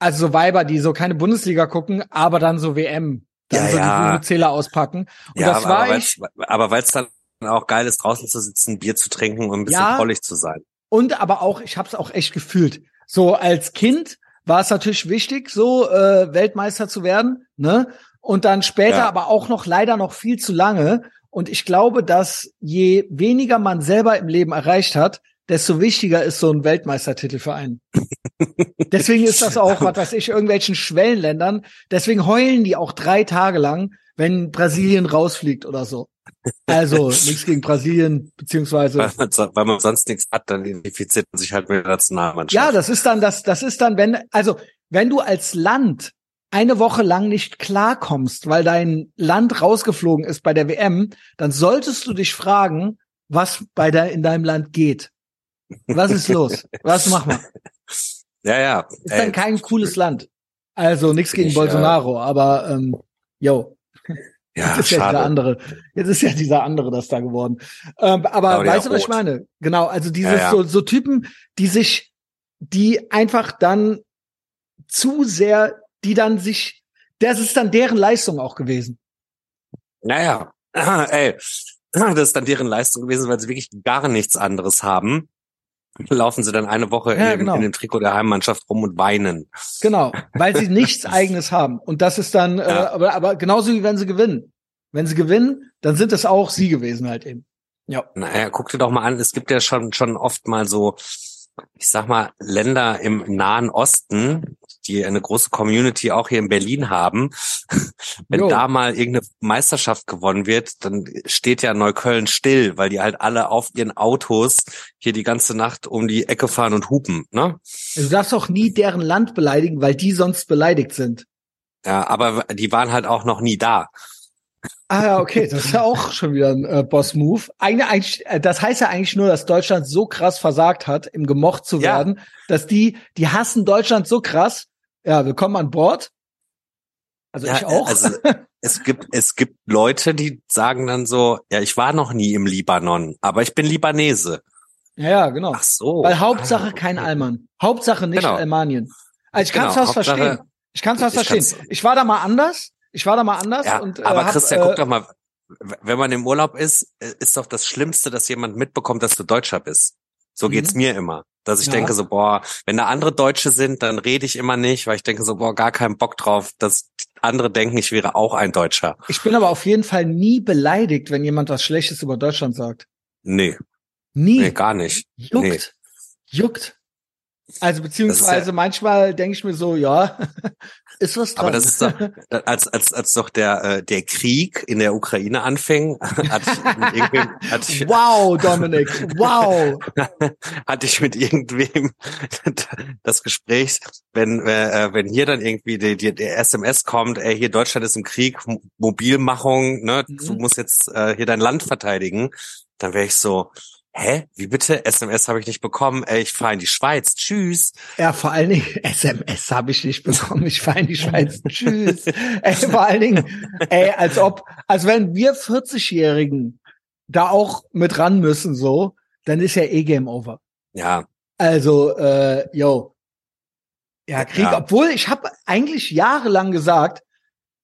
Also so Weiber, die so keine Bundesliga gucken, aber dann so WM, dann ja, so ja. die Zähler auspacken. Und ja, das war aber ich. Aber weil es dann auch geil ist, draußen zu sitzen, Bier zu trinken und ein bisschen ja, zu sein. Und aber auch, ich habe es auch echt gefühlt. So als Kind war es natürlich wichtig, so äh, Weltmeister zu werden, ne? Und dann später ja. aber auch noch leider noch viel zu lange. Und ich glaube, dass je weniger man selber im Leben erreicht hat, desto wichtiger ist so ein Weltmeistertitel für einen. deswegen ist das auch, was weiß ich, irgendwelchen Schwellenländern. Deswegen heulen die auch drei Tage lang, wenn Brasilien rausfliegt oder so. Also nichts gegen Brasilien, beziehungsweise. Weil man, weil man sonst nichts hat, dann identifiziert man sich halt mit der Nationalmannschaft. Ja, das ist dann, das, das ist dann, wenn, also, wenn du als Land eine Woche lang nicht klarkommst, weil dein Land rausgeflogen ist bei der WM, dann solltest du dich fragen, was bei der, in deinem Land geht. Was ist los? Was machen wir? Ja, ja. Ist dann kein cooles Land. Also nichts gegen ich, Bolsonaro, ja. aber ähm, yo. Ja, Jetzt ist schade. ja dieser andere. Jetzt ist ja dieser andere das da geworden. Ähm, aber Claudia weißt du, was ich meine? Genau, also dieses ja, ja. So, so Typen, die sich, die einfach dann zu sehr, die dann sich, das ist dann deren Leistung auch gewesen. Naja, ey, das ist dann deren Leistung gewesen, weil sie wirklich gar nichts anderes haben laufen sie dann eine Woche ja, in, dem, genau. in, dem, Trikot der Heimmannschaft rum und weinen. Genau, weil sie nichts eigenes haben. Und das ist dann, äh, ja. äh, aber, aber genauso wie wenn sie gewinnen. Wenn sie gewinnen, dann sind es auch sie gewesen halt eben. Ja. Naja, guck dir doch mal an, es gibt ja schon, schon oft mal so ich sag mal, Länder im Nahen Osten, die eine große Community auch hier in Berlin haben, wenn jo. da mal irgendeine Meisterschaft gewonnen wird, dann steht ja Neukölln still, weil die halt alle auf ihren Autos hier die ganze Nacht um die Ecke fahren und hupen, ne? Du darfst auch nie deren Land beleidigen, weil die sonst beleidigt sind. Ja, aber die waren halt auch noch nie da. Ah, ja, okay, das ist ja auch schon wieder ein äh, Boss-Move. Eigentlich, äh, das heißt ja eigentlich nur, dass Deutschland so krass versagt hat, im gemocht zu werden, ja. dass die, die hassen Deutschland so krass. Ja, willkommen an Bord. Also ja, ich auch. Also es gibt, es gibt Leute, die sagen dann so, ja, ich war noch nie im Libanon, aber ich bin Libanese. Ja, ja genau. Ach so. Weil Hauptsache ah, kein Allmann. Hauptsache nicht genau. Almanien. Also ich kann es genau, fast verstehen. Ich kann es fast verstehen. Ich war da mal anders. Ich war da mal anders. Ja, und, äh, aber Christian, hab, guck äh, doch mal, wenn man im Urlaub ist, äh, ist doch das Schlimmste, dass jemand mitbekommt, dass du Deutscher bist. So mhm. geht's mir immer. Dass ich ja. denke so, boah, wenn da andere Deutsche sind, dann rede ich immer nicht, weil ich denke so, boah, gar keinen Bock drauf, dass andere denken, ich wäre auch ein Deutscher. Ich bin aber auf jeden Fall nie beleidigt, wenn jemand was Schlechtes über Deutschland sagt. Nee. Nie. Nee, gar nicht. Juckt. Nee. Juckt. Also beziehungsweise ja, manchmal denke ich mir so, ja, ist was dran. Aber das ist doch, als, als, als doch der, äh, der Krieg in der Ukraine anfing, hatte ich mit irgendwem, hatte ich, Wow, Dominik, wow. hatte ich mit irgendwem das Gespräch, wenn, äh, wenn hier dann irgendwie die, die, der SMS kommt, ey, hier Deutschland ist im Krieg, Mobilmachung, ne, mhm. du musst jetzt äh, hier dein Land verteidigen, dann wäre ich so, Hä? Wie bitte? SMS habe ich nicht bekommen. Ey, ich fahre in die Schweiz. Tschüss. Ja, vor allen Dingen SMS habe ich nicht bekommen. Ich fahre in die Schweiz. Tschüss. Ey, vor allen Dingen, ey, als ob, als wenn wir 40-Jährigen da auch mit ran müssen, so, dann ist ja eh Game Over. Ja. Also, äh, yo. Ja, Krieg, ja. obwohl ich habe eigentlich jahrelang gesagt,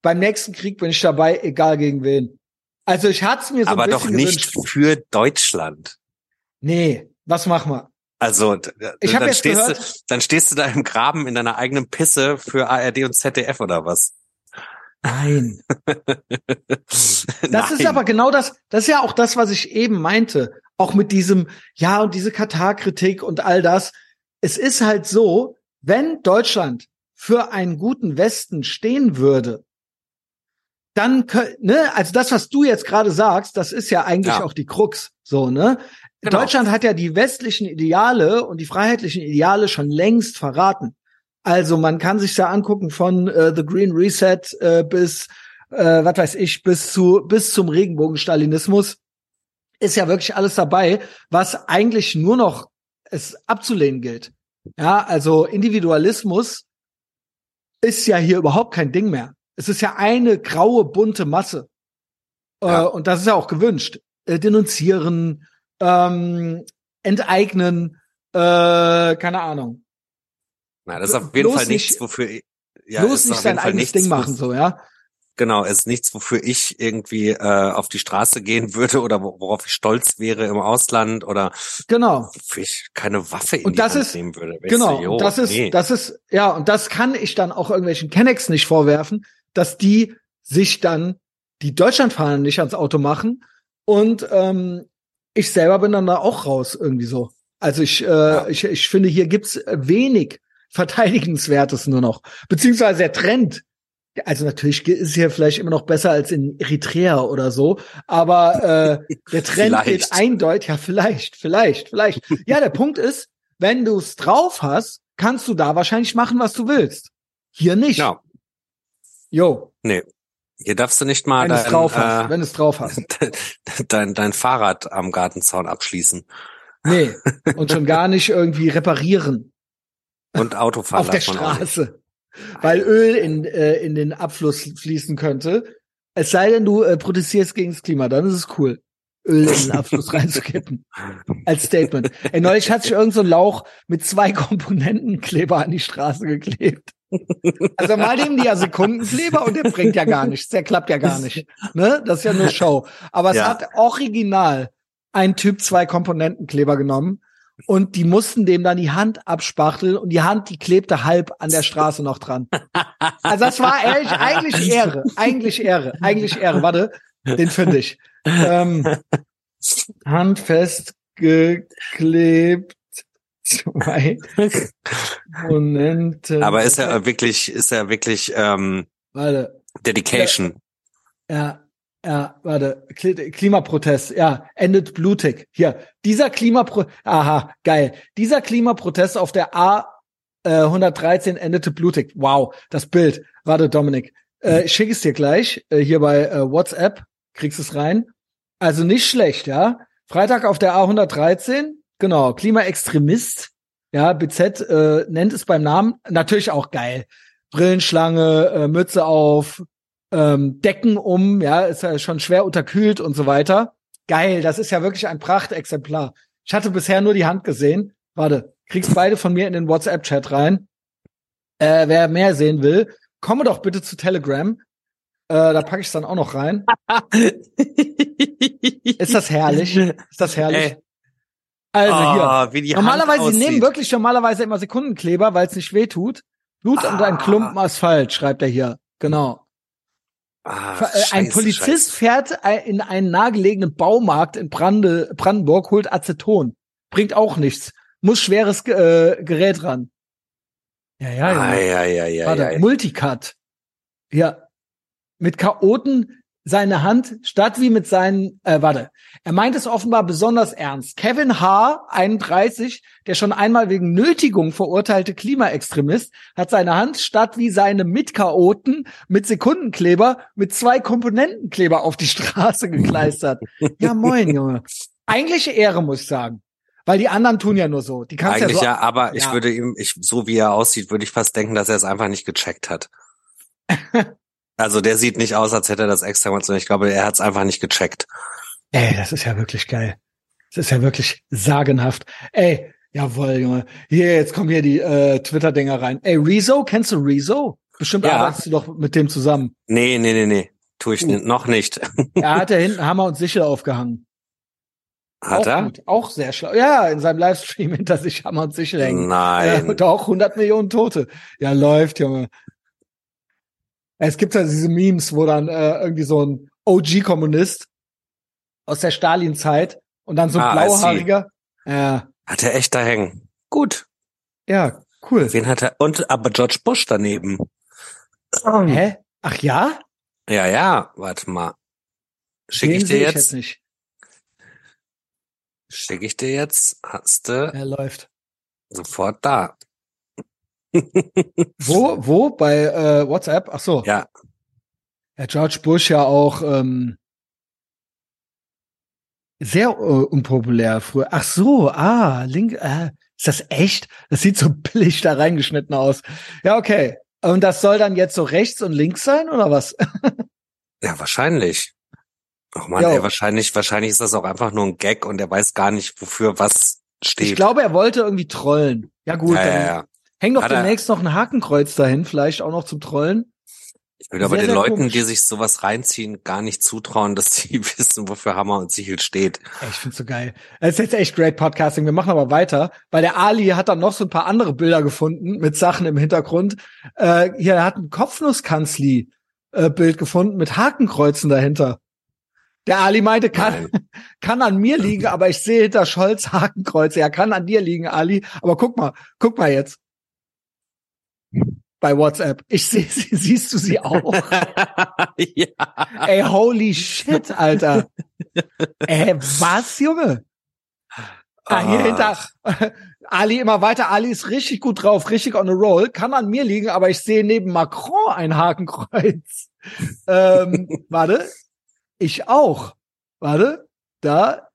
beim nächsten Krieg bin ich dabei, egal gegen wen. Also ich hatte es mir so Aber ein bisschen doch nicht gewünscht. für Deutschland. Nee, was machen wir? Also ich dann, stehst gehört, du, dann stehst du da im Graben in deiner eigenen Pisse für ARD und ZDF oder was? Nein. das Nein. ist aber genau das, das ist ja auch das, was ich eben meinte. Auch mit diesem, ja, und diese Katar-Kritik und all das. Es ist halt so, wenn Deutschland für einen guten Westen stehen würde, dann, ne, also das, was du jetzt gerade sagst, das ist ja eigentlich ja. auch die Krux, so, ne? Genau. Deutschland hat ja die westlichen Ideale und die freiheitlichen Ideale schon längst verraten. Also man kann sich da angucken von äh, The Green Reset äh, bis, äh, was weiß ich, bis zu bis zum Regenbogenstalinismus ist ja wirklich alles dabei, was eigentlich nur noch es abzulehnen gilt. Ja, also Individualismus ist ja hier überhaupt kein Ding mehr. Es ist ja eine graue bunte Masse. Äh, ja. Äh, und das ist ja auch gewünscht. Äh, denunzieren, ähm, enteignen, äh, keine Ahnung. Na, das ist auf jeden bloß Fall nichts, wofür ja, bloß nicht sein eigenes nichts, Ding machen, so, ja. Genau, es ist nichts, wofür ich irgendwie äh, auf die Straße gehen würde oder worauf ich stolz wäre im Ausland oder genau, wofür ich keine Waffe in und die das Hand ist, nehmen würde. Genau, jo, das ist, nee. das ist, ja, und das kann ich dann auch irgendwelchen Kennex nicht vorwerfen, dass die sich dann die Deutschlandfahnen nicht ans Auto machen und ähm, ich selber bin dann da auch raus irgendwie so. Also ich, äh, ja. ich, ich finde, hier gibt's wenig Verteidigenswertes nur noch. Beziehungsweise der Trend. Also natürlich ist hier vielleicht immer noch besser als in Eritrea oder so, aber äh, der Trend geht eindeutig, ja vielleicht, vielleicht, vielleicht. Ja, der Punkt ist, wenn du es drauf hast, kannst du da wahrscheinlich machen, was du willst. Hier nicht. Ja. Jo. Nee. Hier darfst du nicht mal wenn dein, es drauf hast, äh, wenn es drauf hast. Dein, dein Fahrrad am Gartenzaun abschließen. Nee, und schon gar nicht irgendwie reparieren. Und Autofahren. Auf der Straße. Weil Öl in, äh, in den Abfluss fließen könnte. Es sei denn, du äh, protestierst gegen das Klima, dann ist es cool. Öl in den Abfluss reinzukippen. Als Statement. Ey, neulich hat sich irgend so ein Lauch mit zwei Komponentenkleber an die Straße geklebt. Also mal dem die ja Sekundenkleber und der bringt ja gar nichts. Der klappt ja gar nicht. Ne? Das ist ja nur Show. Aber es ja. hat original ein Typ zwei Komponentenkleber genommen und die mussten dem dann die Hand abspachteln und die Hand, die klebte halb an der Straße noch dran. Also das war ehrlich, eigentlich Ehre. Eigentlich Ehre. Eigentlich Ehre. Warte, den finde ich. Ähm, handfest geklebt Zwei Komponenten. Aber ist er wirklich, ist er wirklich ähm, Warte. Dedication? Ja, ja, warte, Klimaprotest, ja, endet blutig. Hier, dieser Klimaprotest, aha, geil. Dieser Klimaprotest auf der A äh, 113 endete blutig. Wow, das Bild. Warte, Dominik, äh, ich schicke es dir gleich äh, hier bei äh, WhatsApp, kriegst es rein. Also nicht schlecht, ja. Freitag auf der A113, genau, Klimaextremist, ja, BZ äh, nennt es beim Namen, natürlich auch geil. Brillenschlange, äh, Mütze auf, ähm, Decken um, ja, ist ja schon schwer unterkühlt und so weiter. Geil, das ist ja wirklich ein Prachtexemplar. Ich hatte bisher nur die Hand gesehen. Warte, kriegst beide von mir in den WhatsApp-Chat rein. Äh, wer mehr sehen will, komme doch bitte zu Telegram. Äh, da packe ich es dann auch noch rein. ist das herrlich? Ist das herrlich? Ey. Also oh, hier. normalerweise, sie nehmen wirklich normalerweise immer Sekundenkleber, weil es nicht weh tut. Blut ah. und ein Klumpen Asphalt, schreibt er hier. Genau. Ah, äh, Scheiße, ein Polizist Scheiße. fährt in einen nahegelegenen Baumarkt in Brande, Brandenburg, holt Aceton. Bringt auch nichts. Muss schweres äh, Gerät ran. Ja, ja, ja. Ah, ja, ja, ja, Warte, ja, Multicut. Ja. Mit Chaoten seine Hand statt wie mit seinen, äh, warte, er meint es offenbar besonders ernst. Kevin H., 31, der schon einmal wegen Nötigung verurteilte Klimaextremist, hat seine Hand statt wie seine Mitchaoten mit Sekundenkleber mit zwei Komponentenkleber auf die Straße gekleistert. ja, moin, Junge. Eigentliche Ehre, muss ich sagen. Weil die anderen tun ja nur so. Die kannst Eigentlich ja, so, ja aber ja. ich würde ihm, ich, so wie er aussieht, würde ich fast denken, dass er es einfach nicht gecheckt hat. Also der sieht nicht aus, als hätte er das extra gemacht, sondern ich glaube, er hat es einfach nicht gecheckt. Ey, das ist ja wirklich geil. Das ist ja wirklich sagenhaft. Ey, jawohl, Junge. Hier, jetzt kommen hier die äh, Twitter-Dinger rein. Ey, Rezo, kennst du Rezo? Bestimmt ja. arbeitest du doch mit dem zusammen. Nee, nee, nee, nee. Tu ich uh. noch nicht. er hat ja hinten Hammer und Sichel aufgehangen. Hat auch er? Gut, auch sehr schlau. Ja, in seinem Livestream hinter sich Hammer und Sichel hängen. Nein. Äh, und auch 100 Millionen Tote. Ja, läuft, Junge. Es gibt ja diese Memes, wo dann äh, irgendwie so ein OG-Kommunist aus der Stalin-Zeit und dann so ein ah, blauhaariger. Ja. Hat er echt da hängen. Gut. Ja, cool. Wen hat er? Und aber George Bush daneben. Hä? Ach ja? Ja, ja. Warte mal. Schicke ich dir jetzt? Ich jetzt Schicke ich dir jetzt? Hast du? Er läuft. Sofort da wo, wo? Bei äh, WhatsApp? Ach so. Ja. Ja, George Bush ja auch ähm, sehr äh, unpopulär früher. Ach so, ah, Link, äh, ist das echt? Das sieht so billig da reingeschnitten aus. Ja, okay. Und das soll dann jetzt so rechts und links sein oder was? ja, wahrscheinlich. Ach man, ey, wahrscheinlich, wahrscheinlich ist das auch einfach nur ein Gag und er weiß gar nicht, wofür was steht. Ich glaube, er wollte irgendwie trollen. Ja gut, ja, ja, ja. Häng doch demnächst noch ein Hakenkreuz dahin, vielleicht auch noch zum Trollen. Ich würde aber den Leuten, komisch. die sich sowas reinziehen, gar nicht zutrauen, dass sie wissen, wofür Hammer und Sichel steht. Ich find's so geil. Es ist jetzt echt great Podcasting. Wir machen aber weiter, weil der Ali hat dann noch so ein paar andere Bilder gefunden mit Sachen im Hintergrund. Äh, hier, er hat ein Kopfnusskanzli-Bild äh, gefunden mit Hakenkreuzen dahinter. Der Ali meinte, kann, kann an mir liegen, aber ich sehe hinter Scholz Hakenkreuze. Er kann an dir liegen, Ali. Aber guck mal, guck mal jetzt bei WhatsApp. Ich sehe sie, siehst du sie auch? ja. Ey, holy shit, Alter. Ey, was, Junge? Ah, hier hinter Ali immer weiter. Ali ist richtig gut drauf, richtig on a roll. Kann an mir liegen, aber ich sehe neben Macron ein Hakenkreuz. ähm, warte. Ich auch. Warte. Da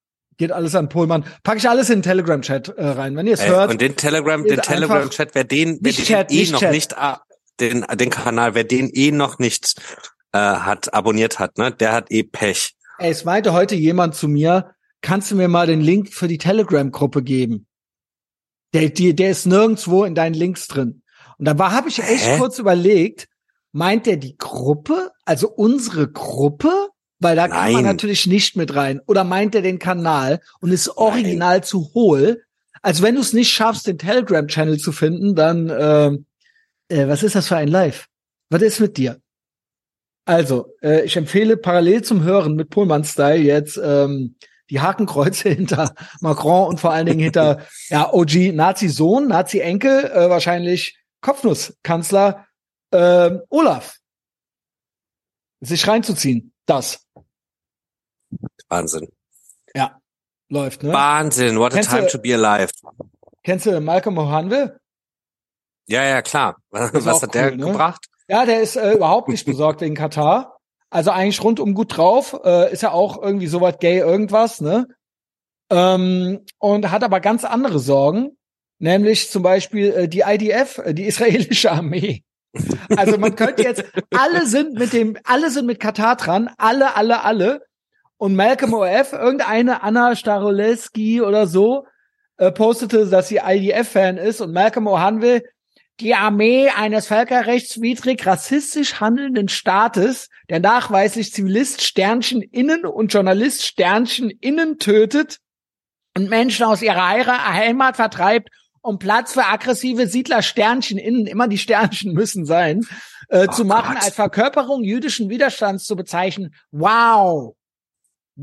geht alles an Pohlmann. Pack ich alles in den Telegram-Chat äh, rein, wenn ihr es hört. Und den Telegram, den Telegram-Chat, wer den, wer den Chat, eh noch Chat. nicht, ah, den, den Kanal, wer den eh noch nicht äh, hat, abonniert hat, ne, der hat eh Pech. Ey, es meinte heute jemand zu mir, kannst du mir mal den Link für die Telegram-Gruppe geben? Der, die, der ist nirgendwo in deinen Links drin. Und da war, habe ich echt Hä? kurz überlegt, meint der die Gruppe, also unsere Gruppe? Weil da Nein. kann man natürlich nicht mit rein. Oder meint er den Kanal und ist original Nein. zu hohl? Also wenn du es nicht schaffst, den Telegram-Channel zu finden, dann äh, äh, was ist das für ein Live? Was ist mit dir? Also, äh, ich empfehle parallel zum Hören mit Pullman-Style jetzt ähm, die Hakenkreuze hinter Macron und vor allen Dingen hinter ja, OG Nazi-Sohn, Nazi-Enkel, äh, wahrscheinlich Kopfnusskanzler äh, Olaf. Sich reinzuziehen. Das. Wahnsinn. Ja, läuft, ne? Wahnsinn, what a Kennst time du- to be alive. Kennst du Malcolm O'Hanwe? Ja, ja, klar. Was hat der cool, ne? gebracht? Ja, der ist äh, überhaupt nicht besorgt wegen Katar. Also eigentlich rundum gut drauf. Äh, ist ja auch irgendwie so was gay irgendwas, ne? Ähm, und hat aber ganz andere Sorgen. Nämlich zum Beispiel äh, die IDF, äh, die israelische Armee. Also man könnte jetzt, alle sind mit dem, alle sind mit Katar dran, alle, alle, alle. Und Malcolm OF, irgendeine Anna Staroleski oder so, äh, postete, dass sie IDF-Fan ist und Malcolm O'Hanwe die Armee eines völkerrechtswidrig rassistisch handelnden Staates, der nachweislich Zivilist Sternchen innen und Journalist Sternchen innen tötet und Menschen aus ihrer Heimat vertreibt, um Platz für aggressive Siedler Sternchen innen, immer die Sternchen müssen sein, äh, Oh zu machen, Gott. als Verkörperung jüdischen Widerstands zu bezeichnen. Wow.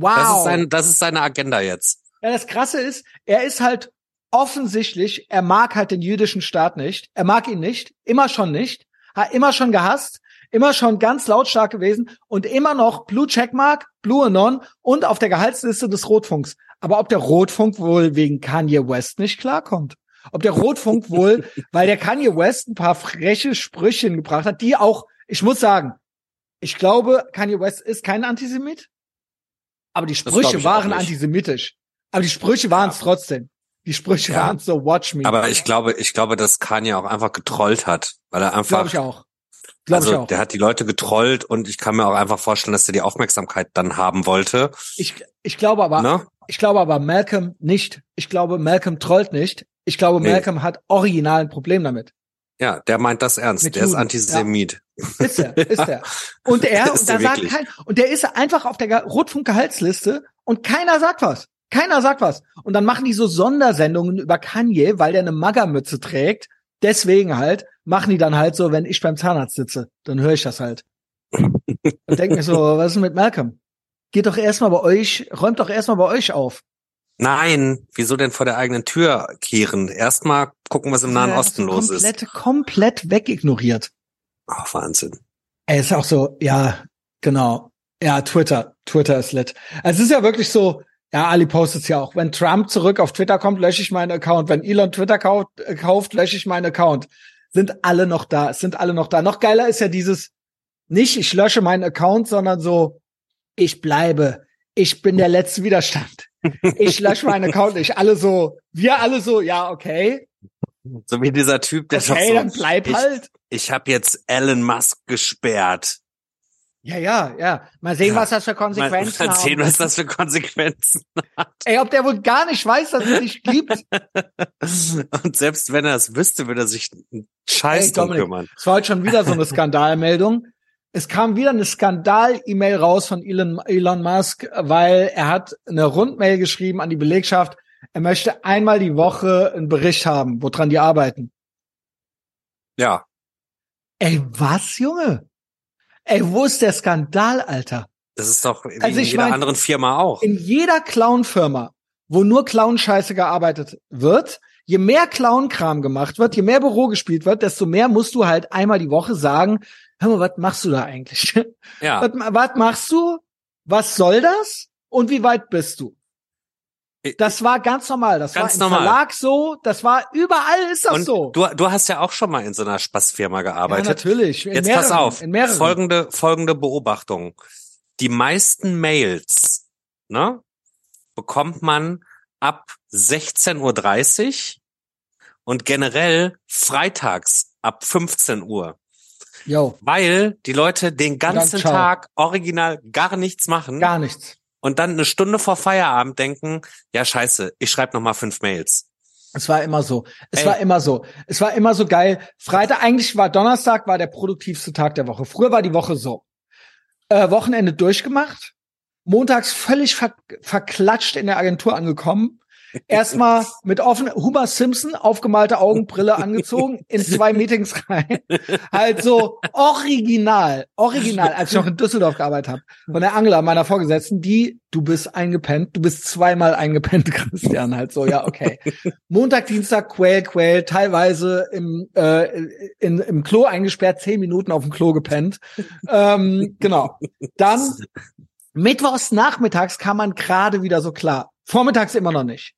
Wow. Das ist, sein, das ist seine Agenda jetzt. Ja, das Krasse ist, er ist halt offensichtlich, er mag halt den jüdischen Staat nicht. Er mag ihn nicht, immer schon nicht, hat immer schon gehasst, immer schon ganz lautstark gewesen und immer noch Blue Checkmark, Blue Anon und auf der Gehaltsliste des Rotfunks. Aber ob der Rotfunk wohl wegen Kanye West nicht klarkommt? Ob der Rotfunk wohl, weil der Kanye West ein paar freche Sprüche gebracht hat, die auch, ich muss sagen, ich glaube, Kanye West ist kein Antisemit, aber die glaub Sprüche waren antisemitisch. Aber die Sprüche waren es trotzdem. Die Sprüche Ja. waren so, watch me. Aber ich glaube, ich glaube, dass Kanye auch einfach getrollt hat, weil er einfach, glaube ich auch. Glaube also ich auch. der hat die Leute getrollt und ich kann mir auch einfach vorstellen, dass er die Aufmerksamkeit dann haben wollte. Ich, ich glaube aber, Ne? ich glaube aber Malcolm nicht. Ich glaube, Malcolm trollt nicht. Ich glaube, Nee. Malcolm hat original ein Problem damit. Ja, der meint das ernst. Mit der ist Antisemit. Ist er, ist er. Und er, Ist und da sagt kein, und der ist einfach auf der Ge- Rotfunk-Gehaltsliste und keiner sagt was. Keiner sagt was. Und dann machen die so Sondersendungen über Kanye, weil der eine Magermütze trägt. Deswegen halt, machen die dann halt so, wenn ich beim Zahnarzt sitze, dann höre ich das halt. Und denk mir so, was ist denn mit Malcolm? Geht doch erstmal bei euch, räumt doch erstmal bei euch auf. Nein, wieso denn vor der eigenen Tür kehren? Erstmal gucken, was im Nahen Ja, Osten los ist. komplett, komplett wegignoriert. Oh, Wahnsinn. Er ist auch so, ja, genau. Ja, Twitter. Twitter ist lit. Also es ist ja wirklich so, ja, Ali postet es ja auch. Wenn Trump zurück auf Twitter kommt, lösche ich meinen Account. Wenn Elon Twitter kauft, äh, kauft lösche ich meinen Account. Sind alle noch da. Es sind alle noch da. Noch geiler ist ja dieses, nicht ich lösche meinen Account, sondern so, ich bleibe. Ich bin der letzte Widerstand. Ich lösche meinen Account nicht. Alle so, wir alle so, ja, okay. So wie dieser Typ, der Okay, sagt dann so, bleib ich, halt. ich habe jetzt Elon Musk gesperrt. Ja, ja, ja. Mal sehen, Ja. was das für Mal, Konsequenzen mal sehen, haben. was das für Konsequenzen Ey, ob der wohl gar nicht weiß, dass es dich gibt. Und selbst wenn er es wüsste, würde er sich einen Scheiß Ey, drum Dominik, kümmern. Es war heute schon wieder so eine Skandalmeldung. Es kam wieder eine Skandal-E-Mail raus von Elon, Elon Musk, weil er hat eine Rundmail geschrieben an die Belegschaft. Er möchte einmal die Woche einen Bericht haben, woran die arbeiten. Ja, Ey, was, Junge? Ey, wo ist der Skandal, Alter? das ist doch Also in ich jeder mein, anderen Firma auch. In jeder Clown-Firma, wo nur Clown-Scheiße gearbeitet wird, je mehr Clown-Kram gemacht wird, je mehr Büro gespielt wird, desto mehr musst du halt einmal die Woche sagen, hör mal, was machst du da eigentlich? Ja, Was, was machst du? Was soll das? Und wie weit bist du? Das war ganz normal. Das Ganz war im normal. Verlag so. Das war überall ist das und so. du, du hast ja auch schon mal in so einer Spaßfirma ja, gearbeitet. natürlich. In Jetzt mehreren, pass auf, In mehreren. folgende, folgende Beobachtung. Die meisten Mails, ne, bekommt man ab 16.30 Uhr und generell freitags ab 15 Uhr. Jo, Weil die Leute den ganzen. Tag original gar nichts machen gar nichts. und dann eine Stunde vor Feierabend denken, ja scheiße, ich schreibe noch mal fünf Mails. Es war immer so. Es Ey. war immer so. Es war immer so geil. Freitag, eigentlich war Donnerstag, war der produktivste Tag der Woche. Früher war die Woche so. Äh, Wochenende durchgemacht. Montags völlig ver verklatscht in der Agentur angekommen. Erstmal mit offener Homer Simpson aufgemalte Augenbrille angezogen, in zwei Meetings rein. Halt so original, original, als ich noch in Düsseldorf gearbeitet habe. Von der Angela, meiner Vorgesetzten, die, du bist eingepennt, du bist zweimal eingepennt, Christian. Halt so, ja, okay. Montag, Dienstag, Quäl, Quäl, teilweise im, äh, in, im Klo eingesperrt, zehn Minuten auf dem Klo gepennt. Ähm, genau. Dann Mittwochs nachmittags kam man gerade wieder so klar. Vormittags immer noch nicht.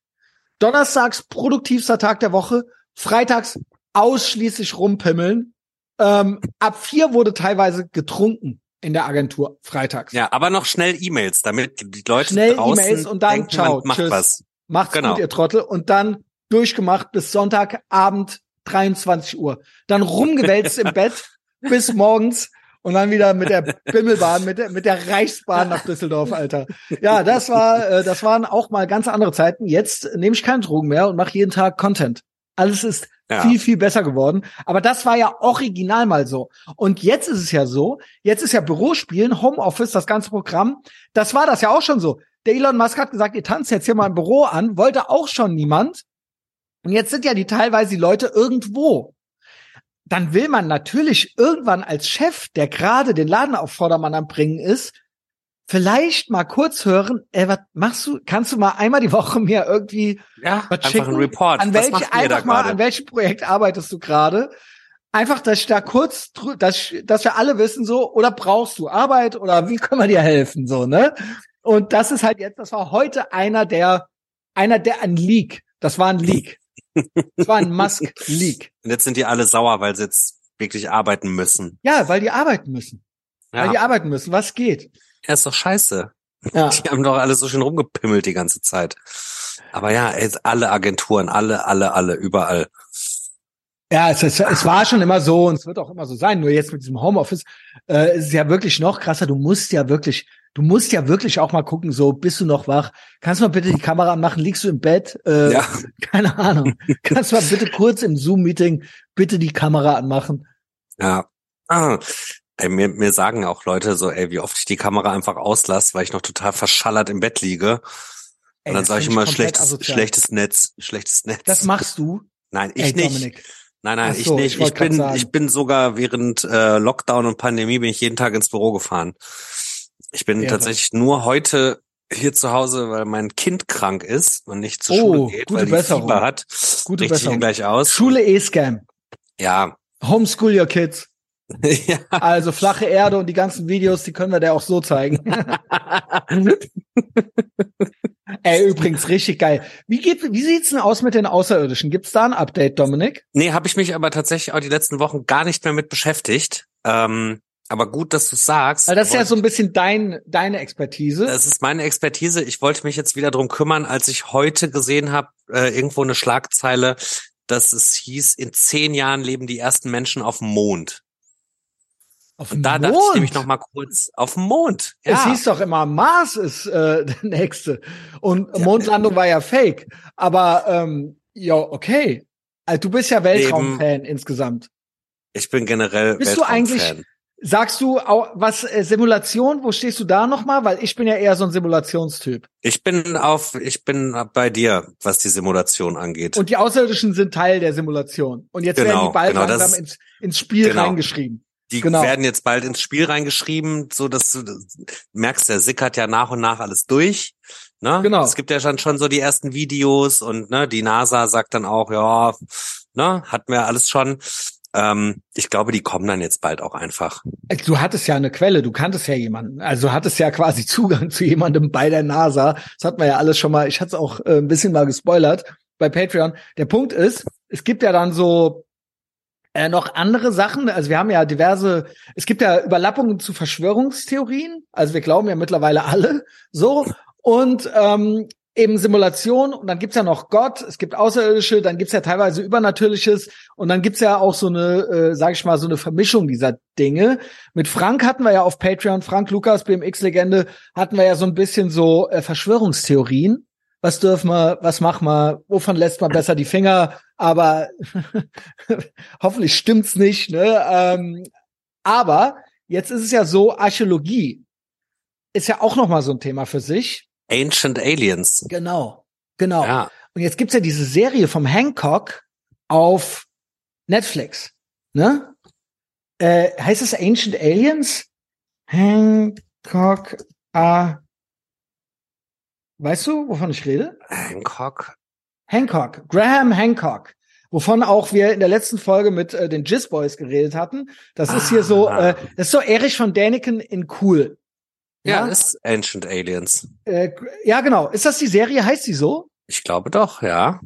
Donnerstags produktivster Tag der Woche. Freitags ausschließlich rumpimmeln. Ähm, ab vier wurde teilweise getrunken in der Agentur freitags. Ja, aber noch schnell E-Mails, damit die Leute schnell E-Mails und dann denken, ciao, macht tschüss. Was. Macht's genau. gut, ihr Trottel. Und dann durchgemacht bis Sonntagabend 23 Uhr. Dann rumgewälzt im Bett bis morgens und dann wieder mit der Bimmelbahn, mit der, mit der Reichsbahn nach Düsseldorf, Alter. Ja, das war, äh, das waren auch mal ganz andere Zeiten. Jetzt nehme ich keinen Drogen mehr und mache jeden Tag Content. Alles ist ja. viel, viel besser geworden. Aber das war ja original mal so. Und jetzt ist es ja so, jetzt ist ja Bürospielen, Homeoffice, das ganze Programm. Das war das ja auch schon so. Der Elon Musk hat gesagt, ihr tanzt jetzt hier mal im Büro an, wollte auch schon niemand. Und jetzt sind ja die teilweise die Leute irgendwo dann will man natürlich irgendwann als Chef, der gerade den Laden auf Vordermann am Bringen ist, vielleicht mal kurz hören, ey, was machst du? Kannst du mal einmal die Woche mir irgendwie ja, was einfach schicken? ein Report. An welche, einfach mal, an welchem Projekt arbeitest du gerade? Einfach, dass ich da kurz, dass, dass wir alle wissen so, oder brauchst du Arbeit oder wie können wir dir helfen so, ne? Und das ist halt jetzt, das war heute einer der, einer der ein Leak. Das war ein Leak. Das war ein Musk-Leak. Und jetzt sind die alle sauer, weil sie jetzt wirklich arbeiten müssen. Ja, weil die arbeiten müssen. Ja. Weil die arbeiten müssen. Was geht? Ja, ist doch scheiße. Ja. Die haben doch alle so schön rumgepimmelt die ganze Zeit. Aber ja, jetzt alle Agenturen, alle, alle, alle, überall. Ja, es, es, es war schon immer so und es wird auch immer so sein. Nur jetzt mit diesem Homeoffice äh, ist es ja wirklich noch krasser. Du musst ja wirklich du musst ja wirklich auch mal gucken, so, bist du noch wach? Kannst du mal bitte die Kamera anmachen? Liegst du im Bett? Äh, ja. Keine Ahnung. Kannst du mal bitte kurz im Zoom-Meeting bitte die Kamera anmachen? Ja. Ah. Ey, mir, mir sagen auch Leute so, ey, wie oft ich die Kamera einfach auslasse, weil ich noch total verschallert im Bett liege. Ey, und dann sage ich immer schlechtes, schlechtes Netz, schlechtes Netz. Das machst du? Nein, ich ey, nicht. Dominik. Nein, nein, so, ich nicht. Ich, ich bin, ich bin sogar während äh, Lockdown und Pandemie bin ich jeden Tag ins Büro gefahren. Ich bin Ehre. tatsächlich nur heute hier zu Hause, weil mein Kind krank ist und nicht zur oh, Schule geht, weil die Besserung. Fieber hat. Gute Richte Besserung. gleich aus. Schule E-Scam. Ja. Homeschool your kids. ja. Also flache Erde und die ganzen Videos, die können wir dir auch so zeigen. Ey, übrigens richtig geil. Wie geht, wie sieht's denn aus mit den Außerirdischen? Gibt's da ein Update, Dominik? Nee, habe ich mich aber tatsächlich auch die letzten Wochen gar nicht mehr mit beschäftigt. Ähm, aber gut, dass du sagst. Weil das ist ja so ein bisschen dein, deine Expertise. Das ist meine Expertise. Ich wollte mich jetzt wieder drum kümmern, als ich heute gesehen habe, äh, irgendwo eine Schlagzeile, dass es hieß, in zehn Jahren leben die ersten Menschen auf dem Mond. Auf dem da Mond? dachte ich nämlich noch mal kurz auf dem Mond. Ja. Es hieß doch immer, Mars ist äh, der nächste. Und ja. Mondlandung war ja fake. Aber ähm, ja, okay. Also, du bist ja Weltraumfan insgesamt. Ich bin generell Bist du eigentlich Sagst du auch was äh, Simulation? Wo stehst du da nochmal? Weil ich bin ja eher so ein Simulationstyp. Ich bin auf, ich bin bei dir, was die Simulation angeht. Und die Außerirdischen sind Teil der Simulation. Und jetzt genau, werden die bald genau, langsam ins, ins Spiel genau. reingeschrieben. Die genau. werden jetzt bald ins Spiel reingeschrieben, so dass du merkst, der sickert ja nach und nach alles durch. Ne? Genau. Es gibt ja schon, schon so die ersten Videos und ne, die NASA sagt dann auch, ja, ne, hatten wir alles schon. Ähm, ich glaube, die kommen dann jetzt bald auch einfach. Du hattest ja eine Quelle, du kanntest ja jemanden. Also du hattest ja quasi Zugang zu jemandem bei der NASA. Das hat man ja alles schon mal, ich hatte es auch äh, ein bisschen mal gespoilert bei Patreon. Der Punkt ist, es gibt ja dann so äh, noch andere Sachen. Also wir haben ja diverse, es gibt ja Überlappungen zu Verschwörungstheorien. Also wir glauben ja mittlerweile alle so. Und ähm, eben Simulation und dann gibt's ja noch Gott, es gibt Außerirdische, dann gibt's ja teilweise Übernatürliches und dann gibt's ja auch so eine, äh, sag ich mal, so eine Vermischung dieser Dinge. Mit Frank hatten wir ja auf Patreon, Frank Lukas, BMX-Legende, hatten wir ja so ein bisschen so äh, Verschwörungstheorien. Was dürfen wir, was machen wir, wovon lässt man besser die Finger? Aber hoffentlich stimmt's nicht. Ne? Ähm, aber jetzt ist es ja so, Archäologie ist ja auch noch mal so ein Thema für sich. Ancient Aliens. Genau, genau. Ja. Und jetzt gibt's ja diese Serie vom Hancock auf Netflix. Ne? Äh, heißt es Ancient Aliens? Hancock, ah. Weißt du, wovon ich rede? Hancock. Hancock. Graham Hancock. Wovon auch wir in der letzten Folge mit äh, den Jizz Boys geredet hatten. Das ah. ist hier so, ah. äh, das ist so Erich von Däniken in cool. Ja, ja, ist Ancient Aliens. Äh, ja, genau. Ist das die Serie? Heißt sie so? Ich glaube doch, ja.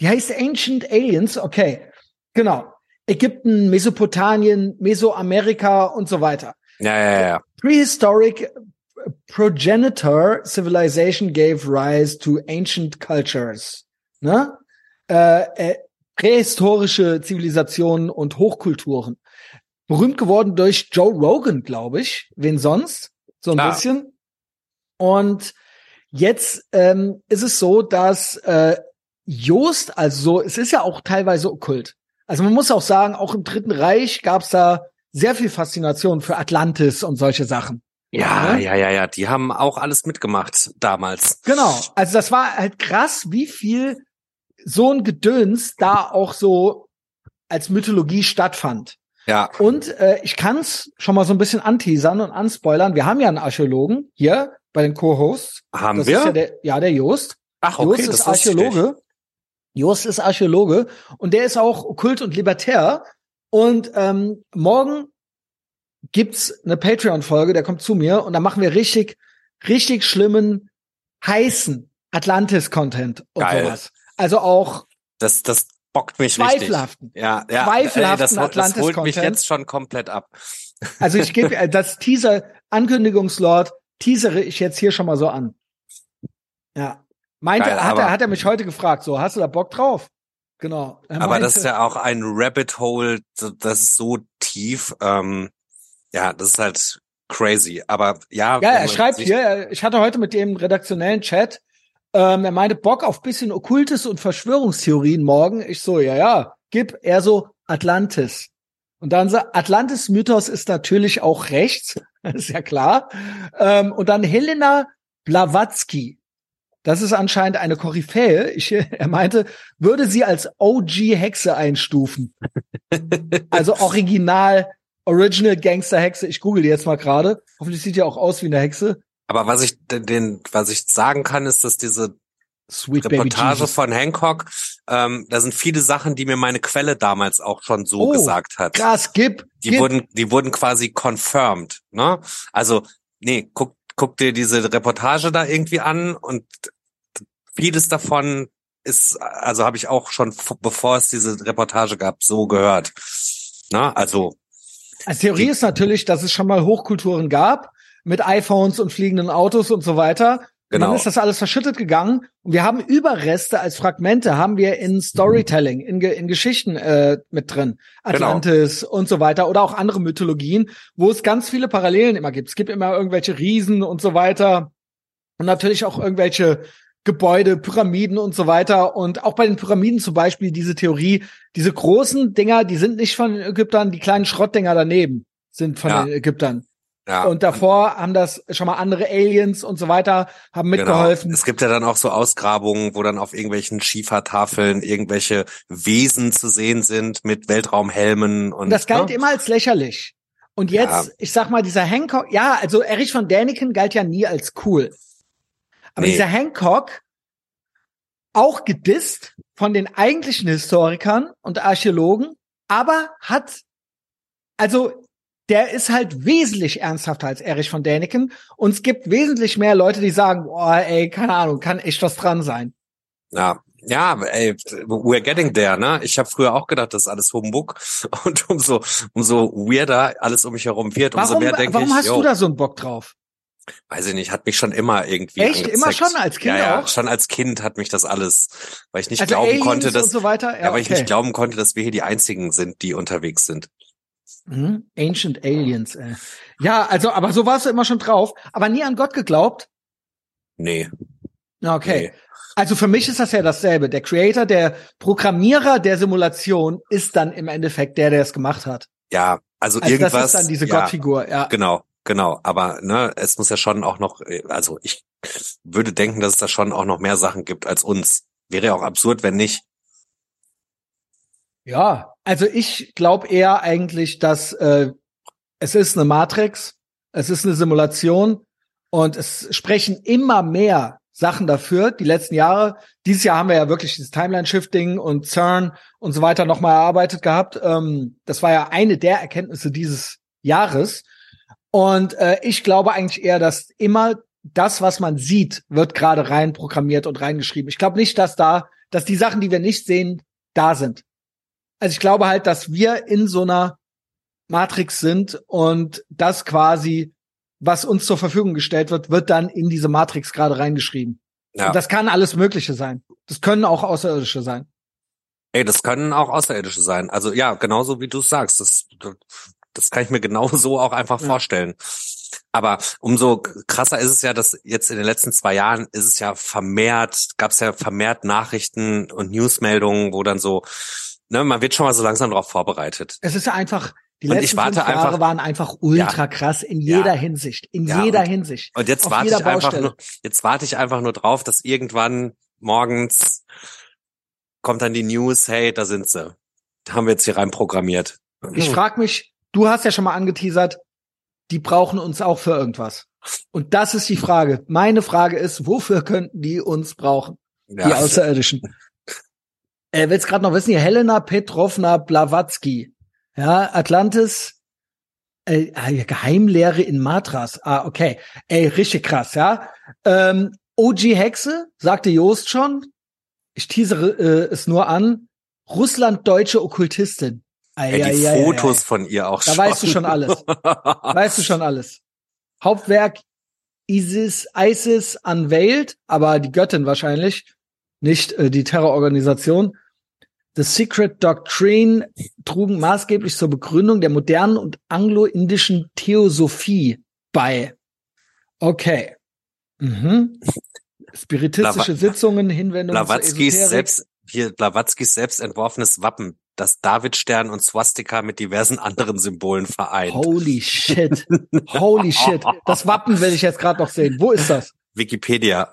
Die heißt Ancient Aliens, okay. Genau. Ägypten, Mesopotamien, Mesoamerika und so weiter. Ja, ja, ja. Prehistoric progenitor civilization gave rise to ancient cultures. Ne? Äh, äh, prähistorische Zivilisationen und Hochkulturen. Berühmt geworden durch Joe Rogan, glaube ich. Wen sonst? So ein Klar. bisschen. Und jetzt ähm, ist es so, dass äh, Joost, also so, es ist ja auch teilweise okkult. Also man muss auch sagen, auch im Dritten Reich gab es da sehr viel Faszination für Atlantis und solche Sachen. Ja, ja, ja, ja, die haben auch alles mitgemacht damals. Genau. Also das war halt krass, wie viel so ein Gedöns da auch so als Mythologie stattfand. Ja. Und äh, ich kann es schon mal so ein bisschen anteasern und anspoilern. Wir haben ja einen Archäologen hier bei den Co-Hosts. Haben das wir? Ist ja, der, ja, der Jost. Ach, okay, Jost ist Archäologe. Jost ist Archäologe und der ist auch okkult und libertär. Und ähm, morgen gibt's eine Patreon-Folge, der kommt zu mir und da machen wir richtig, richtig schlimmen, heißen Atlantis-Content und Geil. sowas. Also auch Das, das bockt mich zweifelhaften. richtig. Ja, ja. Zweifelhaften das, das Atlantis holt mich Content. jetzt schon komplett ab. Also ich gebe äh, das Teaser Ankündigungslord teasere ich jetzt hier schon mal so an. Ja. Meinte, Geil, hat, er, hat er mich heute gefragt, so, hast du da Bock drauf? Genau. Er Aber das meinte- ist ja auch ein Rabbit Hole, das ist so tief. Ähm, ja, das ist halt crazy. Aber ja. Ja, er schreibt hier, er- ich hatte heute mit dem redaktionellen Chat, ähm, er meinte Bock auf bisschen Okkultes und Verschwörungstheorien morgen. Ich so, ja, ja, gib er so Atlantis. Und dann so, Atlantis-Mythos ist natürlich auch rechts, ist ja klar. Ähm, und dann Helena Blavatsky. Das ist anscheinend eine Koryphäe. Ich, er meinte, würde sie als OG-Hexe einstufen. also original, Original Gangster-Hexe. Ich google die jetzt mal gerade. Hoffentlich sieht die auch aus wie eine Hexe. Aber was ich den- was ich sagen kann, ist, dass diese Sweet Reportage von Hancock, ähm, da sind viele Sachen, die mir meine Quelle damals auch schon so Oh, gesagt hat. Krass, gib. Die gib. wurden, die wurden quasi confirmed, ne? Also, nee, guck, guck dir diese Reportage da irgendwie an und vieles davon ist, also habe ich auch schon, bevor es diese Reportage gab, so gehört. Ne? Also, Also Theorie ist natürlich, dass es schon mal Hochkulturen gab mit iPhones und fliegenden Autos und so weiter. Und Genau. dann ist das alles verschüttet gegangen und wir haben Überreste als Fragmente haben wir in Storytelling, in, in Geschichten äh, mit drin. Genau. Atlantis und so weiter oder auch andere Mythologien, wo es ganz viele Parallelen immer gibt. Es gibt immer irgendwelche Riesen und so weiter und natürlich auch irgendwelche Gebäude, Pyramiden und so weiter. Und auch bei den Pyramiden zum Beispiel diese Theorie, diese großen Dinger, die sind nicht von den Ägyptern, die kleinen Schrottdinger daneben sind von Ja. den Ägyptern. Ja. Und davor haben das schon mal andere Aliens und so weiter, haben mitgeholfen. Genau. Es gibt ja dann auch so Ausgrabungen, wo dann auf irgendwelchen Schiefertafeln irgendwelche Wesen zu sehen sind mit Weltraumhelmen und, Und das galt ne? immer als lächerlich. Und jetzt, Ja. ich sag mal, dieser Hancock, ja, also Erich von Däniken galt ja nie als cool. Aber Nee. dieser Hancock, auch gedisst von den eigentlichen Historikern und Archäologen, aber hat, also der ist halt wesentlich ernsthafter als Erich von Däniken. Und es gibt wesentlich mehr Leute, die sagen, boah, ey, keine Ahnung, kann echt was dran sein. Ja, ja, ey, we're getting there, ne? Ich habe früher auch gedacht, das ist alles Humbug und umso umso weirder alles um mich herum wird, umso Warum, mehr denke warum ich, hast yo, du da so einen Bock drauf? weiß ich nicht, hat mich schon immer irgendwie Echt? Immer angezeckt. schon? Als Kind ja, ja, auch? schon als Kind hat mich das alles, weil ich nicht Also glauben Aliens konnte, dass so weiter? ja, weil ich okay. nicht glauben konnte, dass wir hier die einzigen sind, die unterwegs sind. Mhm. Ancient Aliens, ey. Ja, also, aber so warst du immer schon drauf, aber nie an Gott geglaubt. Nee. Okay. Nee. Also für mich ist das ja dasselbe. Der Creator, der Programmierer der Simulation ist dann im Endeffekt der, der es gemacht hat. Ja, also, Also irgendwas. das ist dann diese ja, Gottfigur, ja. Genau, genau. Aber ne, es muss ja schon auch noch, äh, also ich würde denken, dass es da schon auch noch mehr Sachen gibt als uns. Wäre ja auch absurd, wenn nicht. Ja, also ich glaube eher eigentlich, dass äh, es ist eine Matrix, es ist eine Simulation und es sprechen immer mehr Sachen dafür, die letzten Jahre. Dieses Jahr haben wir ja wirklich das Timeline-Shifting und CERN und so weiter nochmal erarbeitet gehabt. Ähm, das war ja eine der Erkenntnisse dieses Jahres. Und äh, ich glaube eigentlich eher, dass immer das, was man sieht, wird gerade rein programmiert und reingeschrieben. Ich glaube nicht, dass da, dass die Sachen, die wir nicht sehen, da sind. Also ich glaube halt, dass wir in so einer Matrix sind und das quasi, was uns zur Verfügung gestellt wird, wird dann in diese Matrix gerade reingeschrieben. Ja. Und das kann alles Mögliche sein. Das können auch Außerirdische sein. Ey, das können auch Außerirdische sein. Also ja, genauso wie du sagst. Das, das kann ich mir genauso auch einfach ja. vorstellen. Aber umso krasser ist es ja, dass jetzt in den letzten zwei Jahren ist es ja vermehrt, gab es ja vermehrt Nachrichten und Newsmeldungen, wo dann so, ne, man wird schon mal so langsam darauf vorbereitet. Es ist ja einfach, die und letzten fünf Jahre einfach, waren einfach ultra ja, krass in jeder ja, Hinsicht, in ja, jeder und, Hinsicht. Und jetzt warte ich einfach nur, jetzt warte ich einfach nur drauf, dass irgendwann morgens kommt dann die News, hey, da sind sie. Da haben wir jetzt hier rein programmiert. Ich frag mich, du hast ja schon mal angeteasert, die brauchen uns auch für irgendwas. Und das ist die Frage. Meine Frage ist, wofür könnten die uns brauchen? Die Außerirdischen. Äh, willst gerade noch wissen, hier Helena Petrovna Blavatsky. Ja, Atlantis, äh, ah, Geheimlehre in Matras. Ah, okay. Ey, richtig krass, ja. Ähm, OG Hexe, sagte Joost schon. Ich teasere äh, es nur an. Russland-deutsche Okkultistin. Ei, ja, die ei, Fotos ei, von ihr auch da schon. Da weißt du schon alles. weißt du schon alles. Hauptwerk ISIS, ISIS unveiled, aber die Göttin wahrscheinlich, nicht äh, die Terrororganisation. The Secret Doctrine trugen maßgeblich zur Begründung der modernen und anglo-indischen Theosophie bei. Okay. Mhm. Spiritistische Blava Sitzungen, Hinwendungen Blavatskys selbst, hier Blavatskys selbst entworfenes Wappen das Davidstern und Swastika mit diversen anderen Symbolen vereint. Holy shit. Holy shit. Das Wappen will ich jetzt gerade noch sehen. Wo ist das? Wikipedia.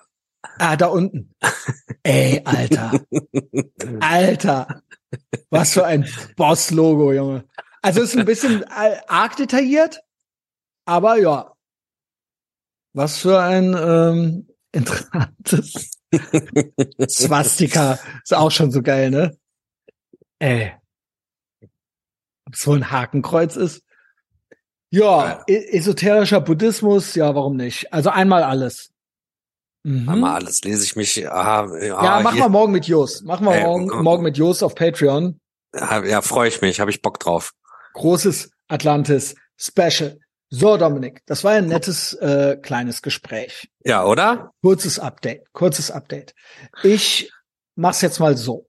Ah, da unten. Ey, Alter. Alter. Was für ein Boss-Logo, Junge. Also ist ein bisschen arg detailliert, aber ja. Was für ein ähm, interessantes Swastika. Ist auch schon so geil, ne? Ey. Ob es wohl ein Hakenkreuz ist? Ja, ja, esoterischer Buddhismus, ja, warum nicht? Also einmal alles. Mhm. Einmal alles, lese ich mich. Aha, ja, ja mach hier. mal morgen mit Jos. Mach mal morgen, äh, morgen mit Jos auf Patreon. Ja, freue ich mich, habe ich Bock drauf. Großes Atlantis Special. So, Dominik, das war ein nettes äh, kleines Gespräch. Ja, oder? Kurzes Update, kurzes Update. Ich mach's jetzt mal so.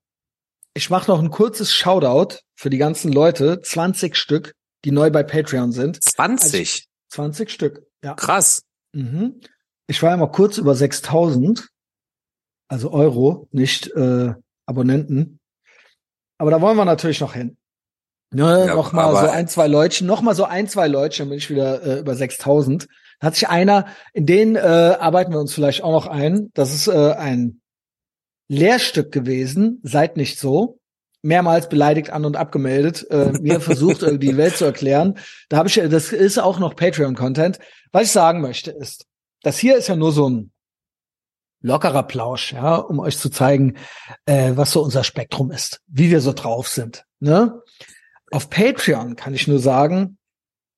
Ich mache noch ein kurzes Shoutout für die ganzen Leute, 20 Stück, die neu bei Patreon sind. 20? Also 20 Stück, ja. Krass. Mhm. Ich war ja mal kurz über 6000, also Euro, nicht äh, Abonnenten. Aber da wollen wir natürlich noch hin. Ne, ja, noch mal so ein, zwei Leutchen, noch mal so ein, zwei Leutchen, dann bin ich wieder äh, über 6000. Da hat sich einer, in den äh, arbeiten wir uns vielleicht auch noch ein. Das ist äh, ein Lehrstück gewesen, seid nicht so. Mehrmals beleidigt an und abgemeldet, äh, mir versucht, die Welt zu erklären. Da habe ich, das ist auch noch Patreon-Content. Was ich sagen möchte ist, das hier ist ja nur so ein lockerer Plausch, ja, um euch zu zeigen, äh, was so unser Spektrum ist, wie wir so drauf sind. Ne? Auf Patreon kann ich nur sagen,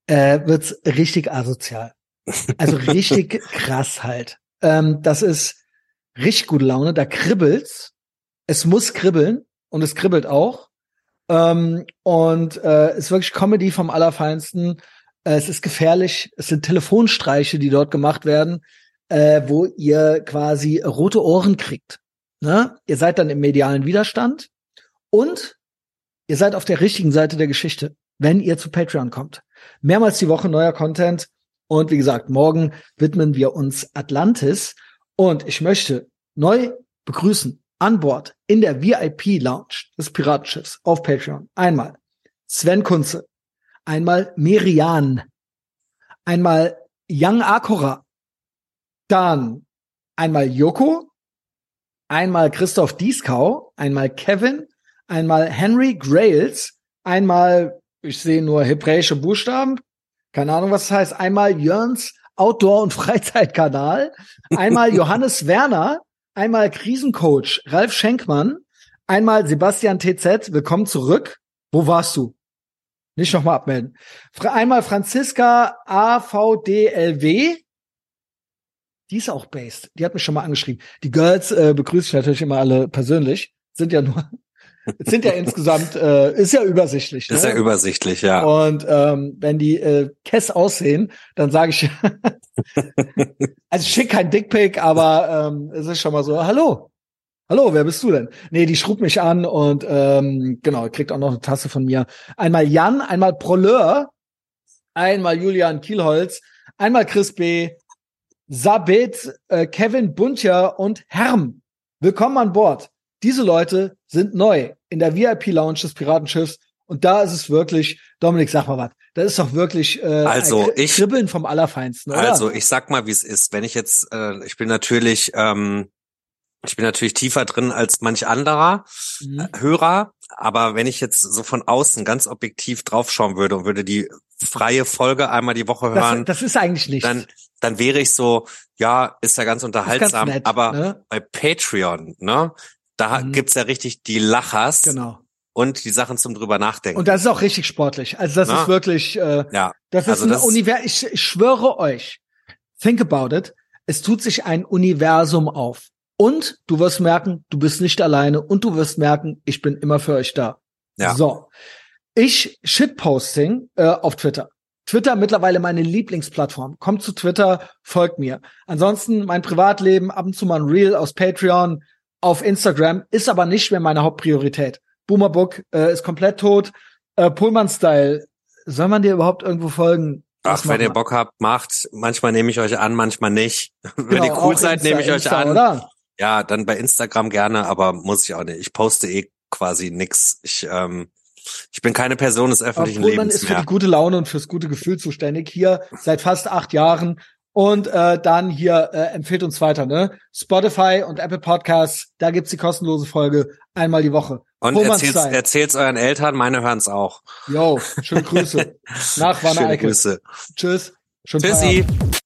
äh, wird's richtig asozial. Also richtig krass halt. Ähm, das ist richtig gute Laune, da kribbelt's. Es muss kribbeln und es kribbelt auch. Ähm, und äh, ist wirklich Comedy vom Allerfeinsten. Äh, es ist gefährlich. Es sind Telefonstreiche, die dort gemacht werden, äh, wo ihr quasi rote Ohren kriegt. Ne? Ihr seid dann im medialen Widerstand und ihr seid auf der richtigen Seite der Geschichte, wenn ihr zu Patreon kommt. Mehrmals die Woche neuer Content. Und wie gesagt, morgen widmen wir uns Atlantis. Und ich möchte neu begrüßen an Bord in der VIP Lounge des Piratenschiffs auf Patreon einmal Sven Kunze, einmal Merian, einmal Young Akora, dann einmal Yoko, einmal Christoph Dieskau, einmal Kevin, einmal Henry Grails, einmal, ich sehe nur hebräische Buchstaben, keine Ahnung, was das heißt, einmal Jörns Outdoor- und Freizeitkanal, einmal Johannes Werner, einmal Krisencoach Ralf Schenkmann, einmal Sebastian TZ, willkommen zurück. Wo warst du? Nicht nochmal abmelden. Einmal Franziska AVDLW. Die ist auch based. Die hat mich schon mal angeschrieben. Die Girls äh, begrüße ich natürlich immer alle persönlich. Sind ja nur es sind ja insgesamt, äh, ist ja übersichtlich. Ne? Ist ja übersichtlich, ja. Und ähm, wenn die äh, Kess aussehen, dann sage ich, also schick kein Dickpick, aber ähm, es ist schon mal so, hallo, hallo, wer bist du denn? Nee, die schrub mich an und ähm, genau, kriegt auch noch eine Tasse von mir. Einmal Jan, einmal Proleur, einmal Julian Kielholz, einmal Chris B., Sabit, äh, Kevin Buntja und Herm. Willkommen an Bord. Diese Leute sind neu in der VIP-Lounge des Piratenschiffs. Und da ist es wirklich, Dominik, sag mal was, das ist doch wirklich äh, also ich, Kribbeln vom Allerfeinsten, oder? Also ich sag mal, wie es ist. Wenn ich jetzt, äh, ich bin natürlich, ähm, ich bin natürlich tiefer drin als manch anderer mhm. äh, Hörer, aber wenn ich jetzt so von außen ganz objektiv draufschauen würde und würde die freie Folge einmal die Woche hören, das, das ist eigentlich nicht. Dann, dann wäre ich so, ja, ist ja ganz unterhaltsam, ganz nett, aber ne? bei Patreon, ne, da mhm. gibt's ja richtig die Lachers. Genau. Und die Sachen zum drüber nachdenken. Und das ist auch richtig sportlich. Also das Na? ist wirklich, äh, ja. das ist also ein Universum. Ich, ich schwöre euch, think about it. Es tut sich ein Universum auf. Und du wirst merken, du bist nicht alleine. Und du wirst merken, ich bin immer für euch da. Ja. So. Ich Shitposting äh, auf Twitter. Twitter mittlerweile meine Lieblingsplattform. Kommt zu Twitter, folgt mir. Ansonsten mein Privatleben, ab und zu mal ein Reel aus Patreon, auf Instagram, ist aber nicht mehr meine Hauptpriorität. Boomerbook äh, ist komplett tot. Äh, Pullman-Style, soll man dir überhaupt irgendwo folgen? Ach, wenn ihr Bock habt, macht. Manchmal nehme ich euch an, manchmal nicht. Genau, wenn ihr cool seid, nehme ich euch Insta, an. Oder? Ja, dann bei Instagram gerne, aber muss ich auch nicht. Ich poste eh quasi nix. Ich, ähm, ich bin keine Person des öffentlichen Lebens. Man ist für die gute Laune und fürs gute Gefühl zuständig. Hier seit fast acht Jahren und äh, dann hier äh, empfiehlt uns weiter, ne? Spotify und Apple Podcasts, da gibt's die kostenlose Folge einmal die Woche. Und erzählt's, erzählt's euren Eltern, meine hören's auch. Jo, schöne Grüße. Nach Wanne Schöne Grüße. Tschüss. Schönen Tschüssi. Feierabend.